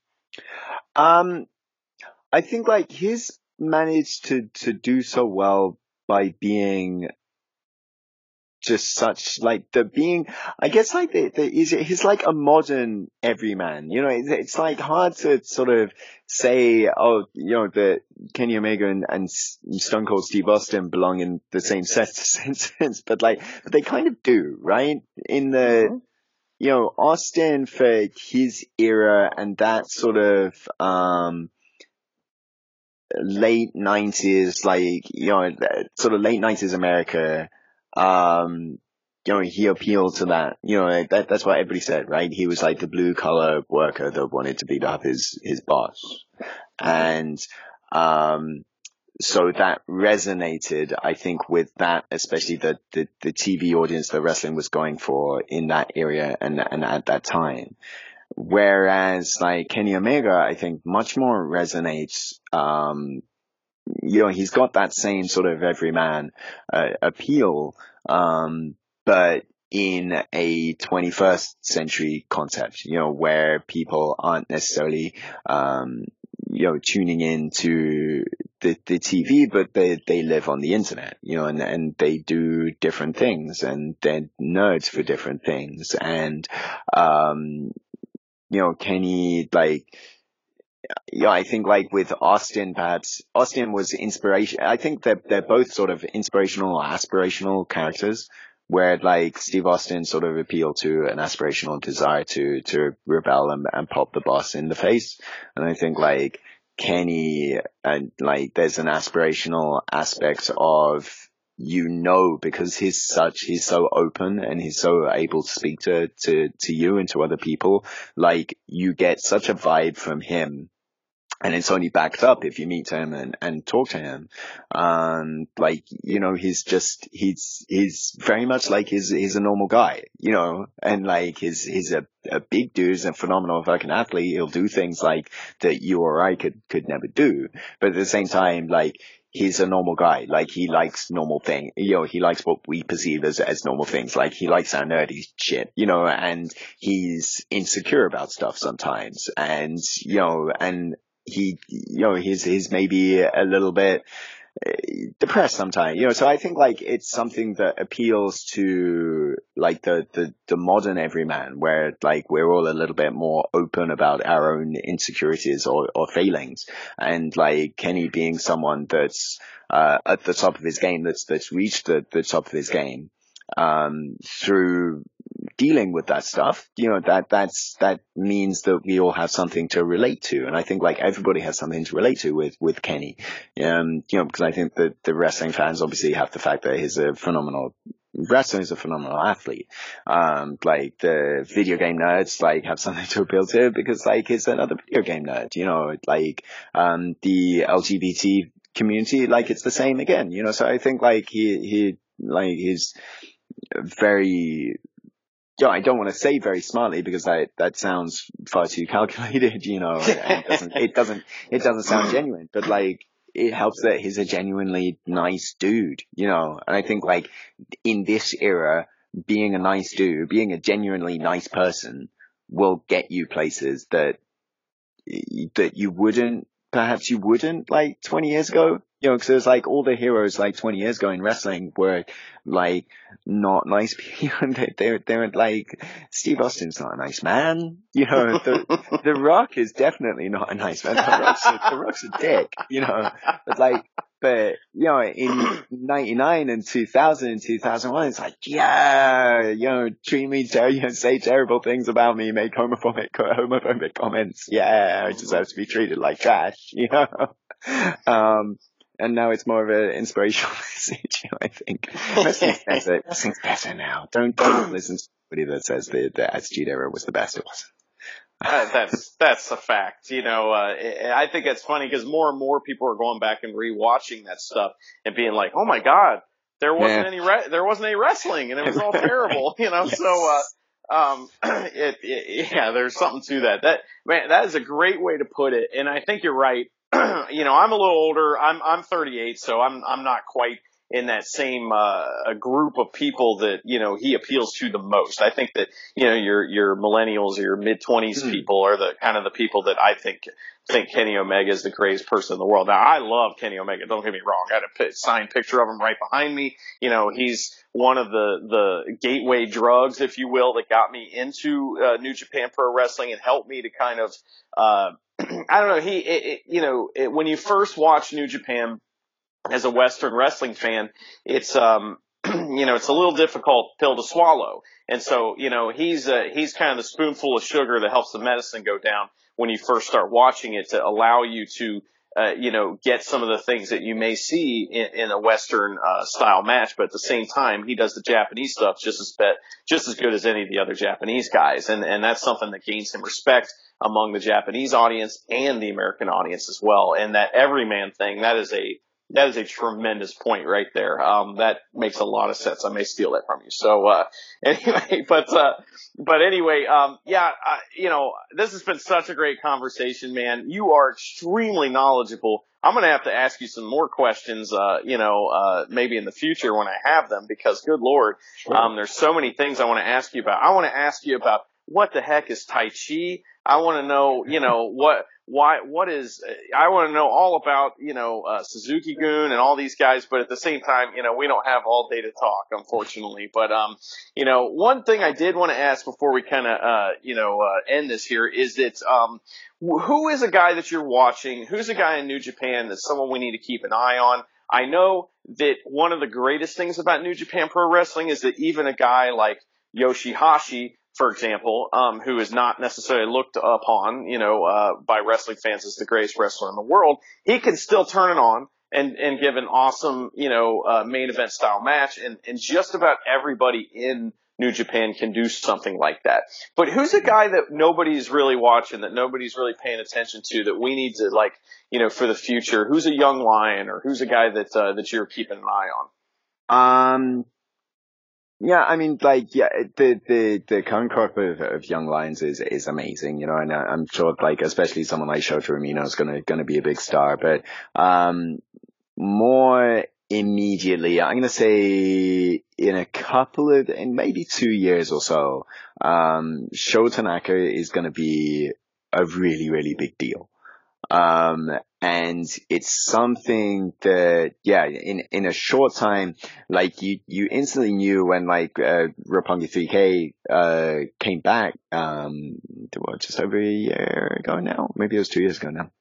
Um, I think like he's managed to to do so well by being just such like the being i guess like the, the he's, he's like a modern everyman you know it's, it's like hard to sort of say oh you know that kenny omega and, and stone cold steve austin belong in the same set sentence but like but they kind of do right in the mm-hmm. You know austin for his era and that sort of um late 90s like you know sort of late 90s america um, you know, he appealed to that. You know, that, that's what everybody said, right? He was like the blue collar worker that wanted to beat up his, his boss. And, um, so that resonated, I think, with that, especially the, the, the TV audience that wrestling was going for in that area and, and at that time. Whereas like Kenny Omega, I think much more resonates, um, you know, he's got that same sort of everyman uh, appeal, um, but in a 21st century concept, you know, where people aren't necessarily, um, you know, tuning in to the, the TV, but they, they live on the internet, you know, and, and they do different things and they're nerds for different things. And, um, you know, Kenny, like, yeah, I think like with Austin, perhaps Austin was inspiration. I think they're, they're both sort of inspirational or aspirational characters where like Steve Austin sort of appealed to an aspirational desire to, to rebel and, and pop the boss in the face. And I think like Kenny and like there's an aspirational aspect of you know because he's such he's so open and he's so able to speak to to to you and to other people like you get such a vibe from him and it's only backed up if you meet him and, and talk to him. Um, like, you know, he's just, he's, he's very much like he's, he's a normal guy, you know, and like he's, he's a, a big dude, he's a phenomenal fucking athlete. He'll do things like that you or I could, could never do. But at the same time, like, he's a normal guy. Like he likes normal thing. You know, he likes what we perceive as, as normal things. Like he likes our nerdy shit, you know, and he's insecure about stuff sometimes. And, you know, and he, you know, he's, he's maybe a little bit eh, depressed sometimes, you know, so I think like it's something that appeals to like the, the, the modern everyman where like we're all a little bit more open about our own insecurities or, or failings. And like Kenny being someone that's, uh, at the top of his game, that's, that's reached the, the top of his game, um, through dealing with that stuff, you know, that, that's, that means that we all have something to relate to. And I think like everybody has something to relate to with, with Kenny. Um, you know, because I think that the wrestling fans obviously have the fact that he's a phenomenal wrestler is a phenomenal athlete. Um, like the video game nerds like have something to appeal to because like he's another video game nerd, you know, like, um, the LGBT community, like it's the same again, you know, so I think like he, he, like he's very yeah, I don't want to say very smartly because that that sounds far too calculated, you know. it doesn't it doesn't it doesn't sound genuine, but like it helps that he's a genuinely nice dude, you know. And I think like in this era, being a nice dude, being a genuinely nice person, will get you places that that you wouldn't perhaps you wouldn't like 20 years ago you know, because there's like all the heroes like 20 years ago in wrestling were like not nice people. they're, they're like, Steve Austin's not a nice man. You know, the, the Rock is definitely not a nice man. The Rock's a, the Rock's a dick, you know, but like, but you know, in 99 and 2000 and 2001, it's like, yeah, you know, treat me you know, say terrible things about me, make homophobic, homophobic comments. Yeah, I deserve to be treated like trash, you know? Um, and now it's more of an inspirational message. I think wrestling's better. Wrestling's better now. Don't don't listen to somebody that says the the Attitude Era was the best. It wasn't. uh, that's that's a fact. You know, uh, I think it's funny because more and more people are going back and rewatching that stuff and being like, "Oh my god, there wasn't yeah. any re- there wasn't any wrestling and it was all terrible." You know, yes. so uh, um, it, it, yeah, there's something to that. That man, that is a great way to put it, and I think you're right. you know, I'm a little older. I'm I'm 38, so I'm I'm not quite in that same uh, group of people that you know he appeals to the most. I think that you know your your millennials or your mid twenties mm. people are the kind of the people that I think think Kenny Omega is the greatest person in the world. Now I love Kenny Omega. Don't get me wrong. I had a signed picture of him right behind me. You know he's one of the the gateway drugs, if you will, that got me into uh, New Japan Pro Wrestling and helped me to kind of uh, I don't know. He, it, it, you know, it, when you first watch New Japan as a Western wrestling fan, it's, um, you know, it's a little difficult pill to swallow. And so, you know, he's, uh, he's kind of the spoonful of sugar that helps the medicine go down when you first start watching it to allow you to, uh, you know, get some of the things that you may see in, in a Western uh, style match, but at the same time, he does the Japanese stuff just as bet, just as good as any of the other Japanese guys, and and that's something that gains him respect among the Japanese audience and the American audience as well. And that everyman thing, that is a that is a tremendous point right there. Um, that makes a lot of sense. I may steal that from you. So, uh, anyway, but, uh, but anyway, um, yeah, uh, you know, this has been such a great conversation, man. You are extremely knowledgeable. I'm going to have to ask you some more questions, uh, you know, uh, maybe in the future when I have them because good Lord, sure. um, there's so many things I want to ask you about. I want to ask you about what the heck is Taichi? I want to know, you know, what, why, what is, I want to know all about, you know, uh, Suzuki-gun and all these guys, but at the same time, you know, we don't have all day to talk, unfortunately. But, um, you know, one thing I did want to ask before we kind of, uh, you know, uh, end this here is that, um, who is a guy that you're watching? Who's a guy in New Japan that's someone we need to keep an eye on? I know that one of the greatest things about New Japan Pro Wrestling is that even a guy like Yoshihashi for example, um, who is not necessarily looked upon, you know, uh, by wrestling fans as the greatest wrestler in the world, he can still turn it on and, and give an awesome, you know, uh, main event style match. And, and just about everybody in New Japan can do something like that. But who's a guy that nobody's really watching, that nobody's really paying attention to, that we need to like, you know, for the future? Who's a young lion, or who's a guy that uh, that you're keeping an eye on? Um, yeah, I mean, like, yeah, the the the current crop of, of young lions is is amazing, you know, and I'm sure, like, especially someone like Shota Umino is gonna gonna be a big star, but um, more immediately, I'm gonna say in a couple of, in maybe two years or so, um, Sho Tanaka is gonna be a really really big deal. Um, and it's something that, yeah, in, in a short time, like you, you instantly knew when like, uh, Roppongi 3K, uh, came back, um, what, just over a year ago now? Maybe it was two years ago now.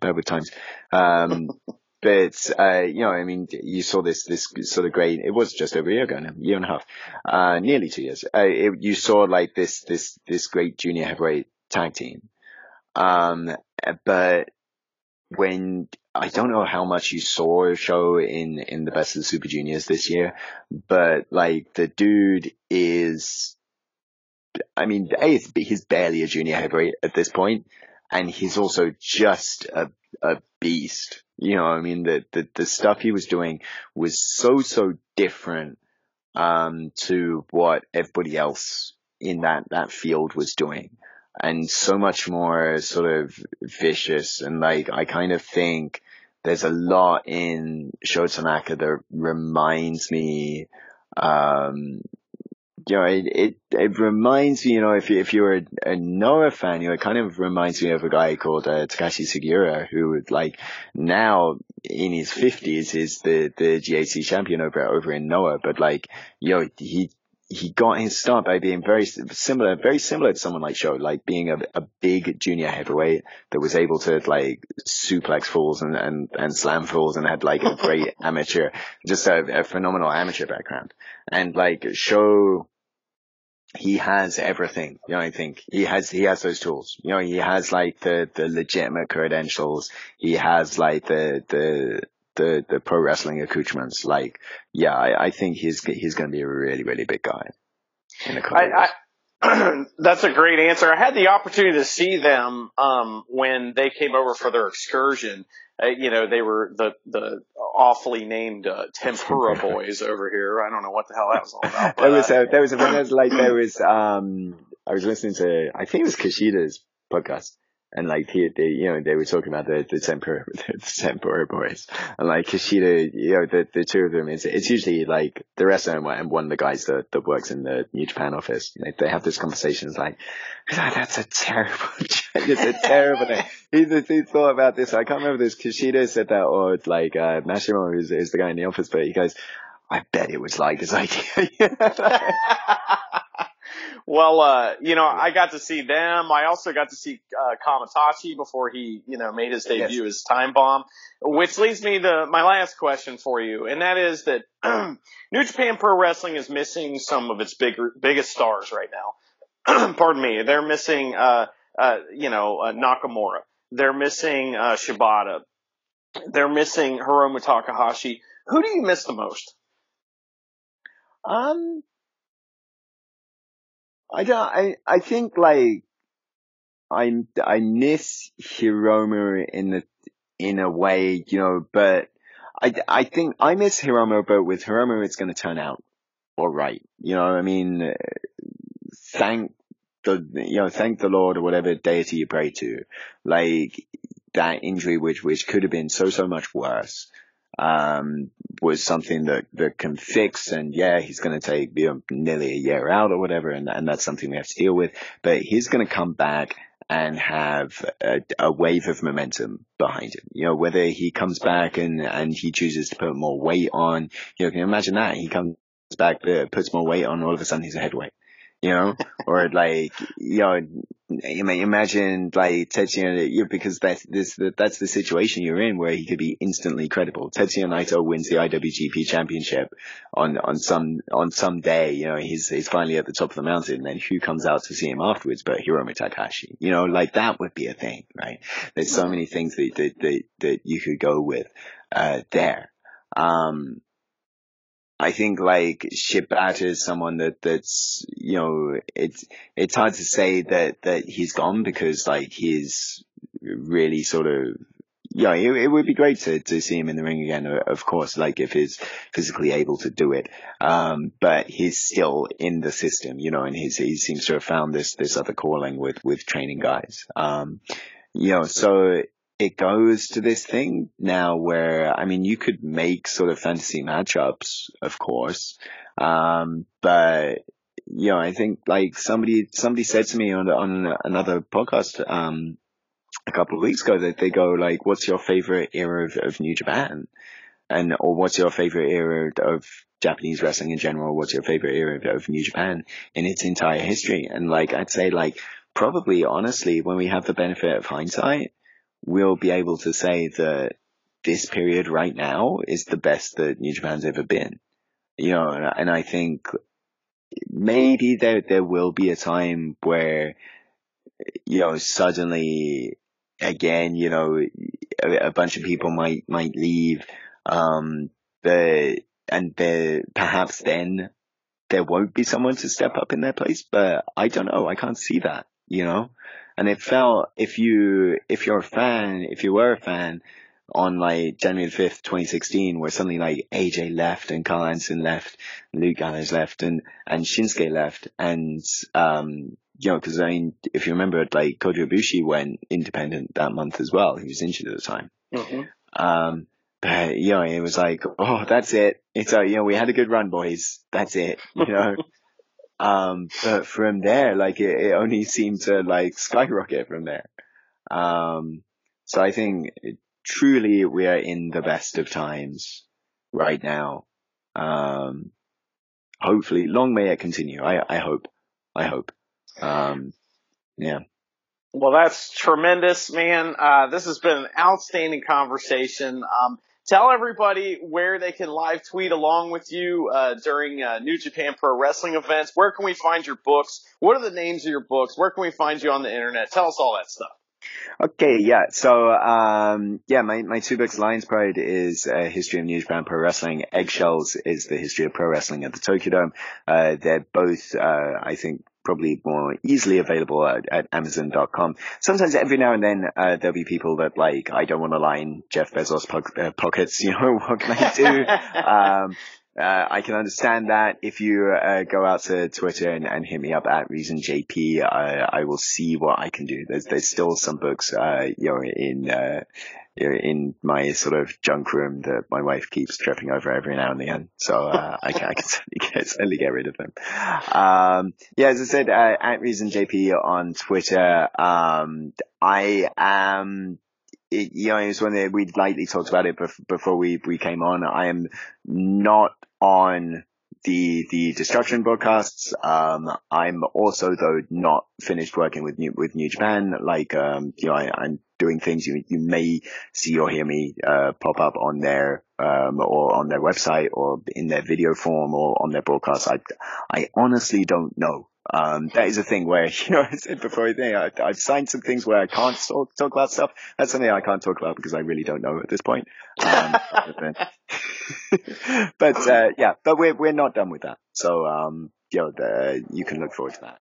Bad with times. Um, but, uh, you know, I mean, you saw this, this sort of great, it was just over a year ago now, year and a half, uh, nearly two years. Uh, it, you saw like this, this, this great junior heavyweight tag team. Um, but when I don't know how much you saw Sho in in the best of the Super Juniors this year, but like the dude is, I mean, a he's barely a junior heavyweight at this point, and he's also just a a beast. You know, I mean, the the the stuff he was doing was so so different um to what everybody else in that that field was doing and so much more sort of vicious. And like, I kind of think there's a lot in Sho Tanaka that reminds me, um, you know, it, it, it reminds me, you know, if you, if you're a, a Noah fan, you know, it kind of reminds me of a guy called, uh, Takashi Sugiura, who would like now in his fifties is the, the GHC champion over, over in Noah, but like, you know, he he got his start by being very similar, very similar to someone like Sho, like being a, a big junior heavyweight that was able to like suplex falls and, and, and slam falls and had like a great amateur, just a, a phenomenal amateur background. And like Sho, he has everything. You know, I think he has, he has those tools. You know, he has like the, the legitimate credentials. He has like the, the, the the pro wrestling accoutrements, like yeah, I, I think he's he's going to be a really really big guy in a couple. I, I, that's a great answer. I had the opportunity to see them um, when they came over for their excursion. Uh, you know, they were the the awfully named uh, Tempura Boys over here. I don't know what the hell that was all about. But, there was a, there was a, like there was um I was listening to I think it was Kushida's podcast and like he, they, you know, they were talking about the the Tempura, the Tempura boys, and like Kushida, you know, the the two of them. It's it's usually like the rest of them and one of the guys that that works in the New Japan office. You know, they have this conversation. It's like, God, that's a terrible, it's a terrible name. He, he thought about this. I can't remember this. Kushida said that, or like uh, Mashimo is is the guy in the office, but he goes, I bet it was like this idea. Well, uh, you know, I got to see them. I also got to see uh, Kamaitachi before he, you know, made his debut yes. as Time Bomb, which leads me to my last question for you, and that is that New Japan Pro Wrestling is missing some of its bigger, biggest stars right now. Pardon me, they're missing, uh, uh, you know, uh, Nakamura. They're missing uh, Shibata. They're missing Hiromu Takahashi. Who do you miss the most? Um, I don't. I I think like I I miss Hiromu in the in a way, you know, but I I think I miss Hiromu, but with Hiromu, it's going to turn out all right. You know, I mean, thank the you know thank the Lord or whatever deity you pray to, like that injury which which could have been so so much worse um, was something that, that can fix. And yeah, he's going to take you know, nearly a year out or whatever. And, and that's something we have to deal with. But he's going to come back and have a, a, wave of momentum behind him. You know, whether he comes back and, and he chooses to put more weight on, you know, can you imagine that? He comes back, uh, puts more weight on, all of a sudden he's a heavyweight you know, or like, you know, imagine like Tetsuya, you because that's this, that's the situation you're in where he could be instantly credible. Tetsuya Naito wins the IWGP championship on, on some, on some day, you know, he's, he's finally at the top of the mountain and then who comes out to see him afterwards but Hiromu Takahashi, you know, like that would be a thing, right? There's so many things that, that, that, that you could go with, uh, there. Um, I think like Shibata is someone that that's you know it's it's hard to say that that he's gone because like he's really sort of yeah, it, it, would be great to, to see him in the ring again, of course, like if he's physically able to do it. Um, but he's still in the system, you know, and he's, he seems to have found this, this other calling with, with training guys. Um, you know, so it goes to this thing now where, I mean, you could make sort of fantasy matchups, of course. Um, but, you know, I think like somebody, somebody said to me on, on another podcast, um, a couple of weeks ago that they go like, what's your favorite era of, of New Japan? And, or what's your favorite era of Japanese wrestling in general? What's your favorite era of, of New Japan in its entire history? And like, I'd say like, probably honestly, when we have the benefit of hindsight, we'll be able to say that this period right now is the best that New Japan's ever been. You know, and I think maybe there there will be a time where you know suddenly again you know a, a bunch of people might might leave um but and there perhaps then there won't be someone to step up in their place but I don't know I can't see that you know and it felt if you if you're a fan, if you were a fan on like January 5th, 2016, where suddenly like AJ left and Karl Anderson left, Luke Gallows left and, and Shinsuke left. And, um, you know, cause I mean, if you remember, like Kota Ibushi went independent that month as well. He was injured at the time. Mm-hmm. Um, but, you know, it was like, oh, that's it. It's, uh, you know, we had a good run, boys. That's it. You know, Um, but from there, like it, it, only seemed to like skyrocket from there. Um, so I think truly we are in the best of times right now. Um, hopefully, long may it continue. I, I hope. I hope. Um, yeah. Well, that's tremendous, man. Uh, this has been an outstanding conversation. Um, tell everybody where they can live tweet along with you uh, during uh, New Japan Pro Wrestling events. Where can we find your books? What are the names of your books? Where can we find you on the internet? Tell us all that stuff. Okay, yeah. So, um, yeah, my, my two books, Lion's Pride is a history of New Japan Pro Wrestling. Eggshells is the history of pro wrestling at the Tokyo Dome. Uh, they're both, uh, I think, probably more easily available at, at Amazon.com. Sometimes every now and then, uh, there'll be people that like, I don't want to line Jeff Bezos po- uh, pockets, you know, what can I do? um, uh, I can understand that. If you uh, go out to Twitter and, and, hit me up at ReasonJP, I, I will see what I can do. There's there's still some books, uh, you know, in uh, in my sort of junk room that my wife keeps tripping over every now and again. So uh, I can I can certainly get, certainly get rid of them. Um, yeah, as I said, uh, at ReasonJP on Twitter. Um, I am it, you know, it was when we'd lightly talked about it before we, we came on. I am not on the the destruction broadcasts. Um, I'm also though not finished working with New with New Japan. Like um, you know, I, am doing things you you may see or hear me uh, pop up on their um, or on their website or in their video form or on their broadcast. I I honestly don't know. Um, that is a thing where, you know, I said before, I, I've signed some things where I can't talk, talk about stuff. That's something I can't talk about because I really don't know at this point. Um, but, uh, yeah, but we're, we're not done with that. So, um, you know, the, you can look forward to that.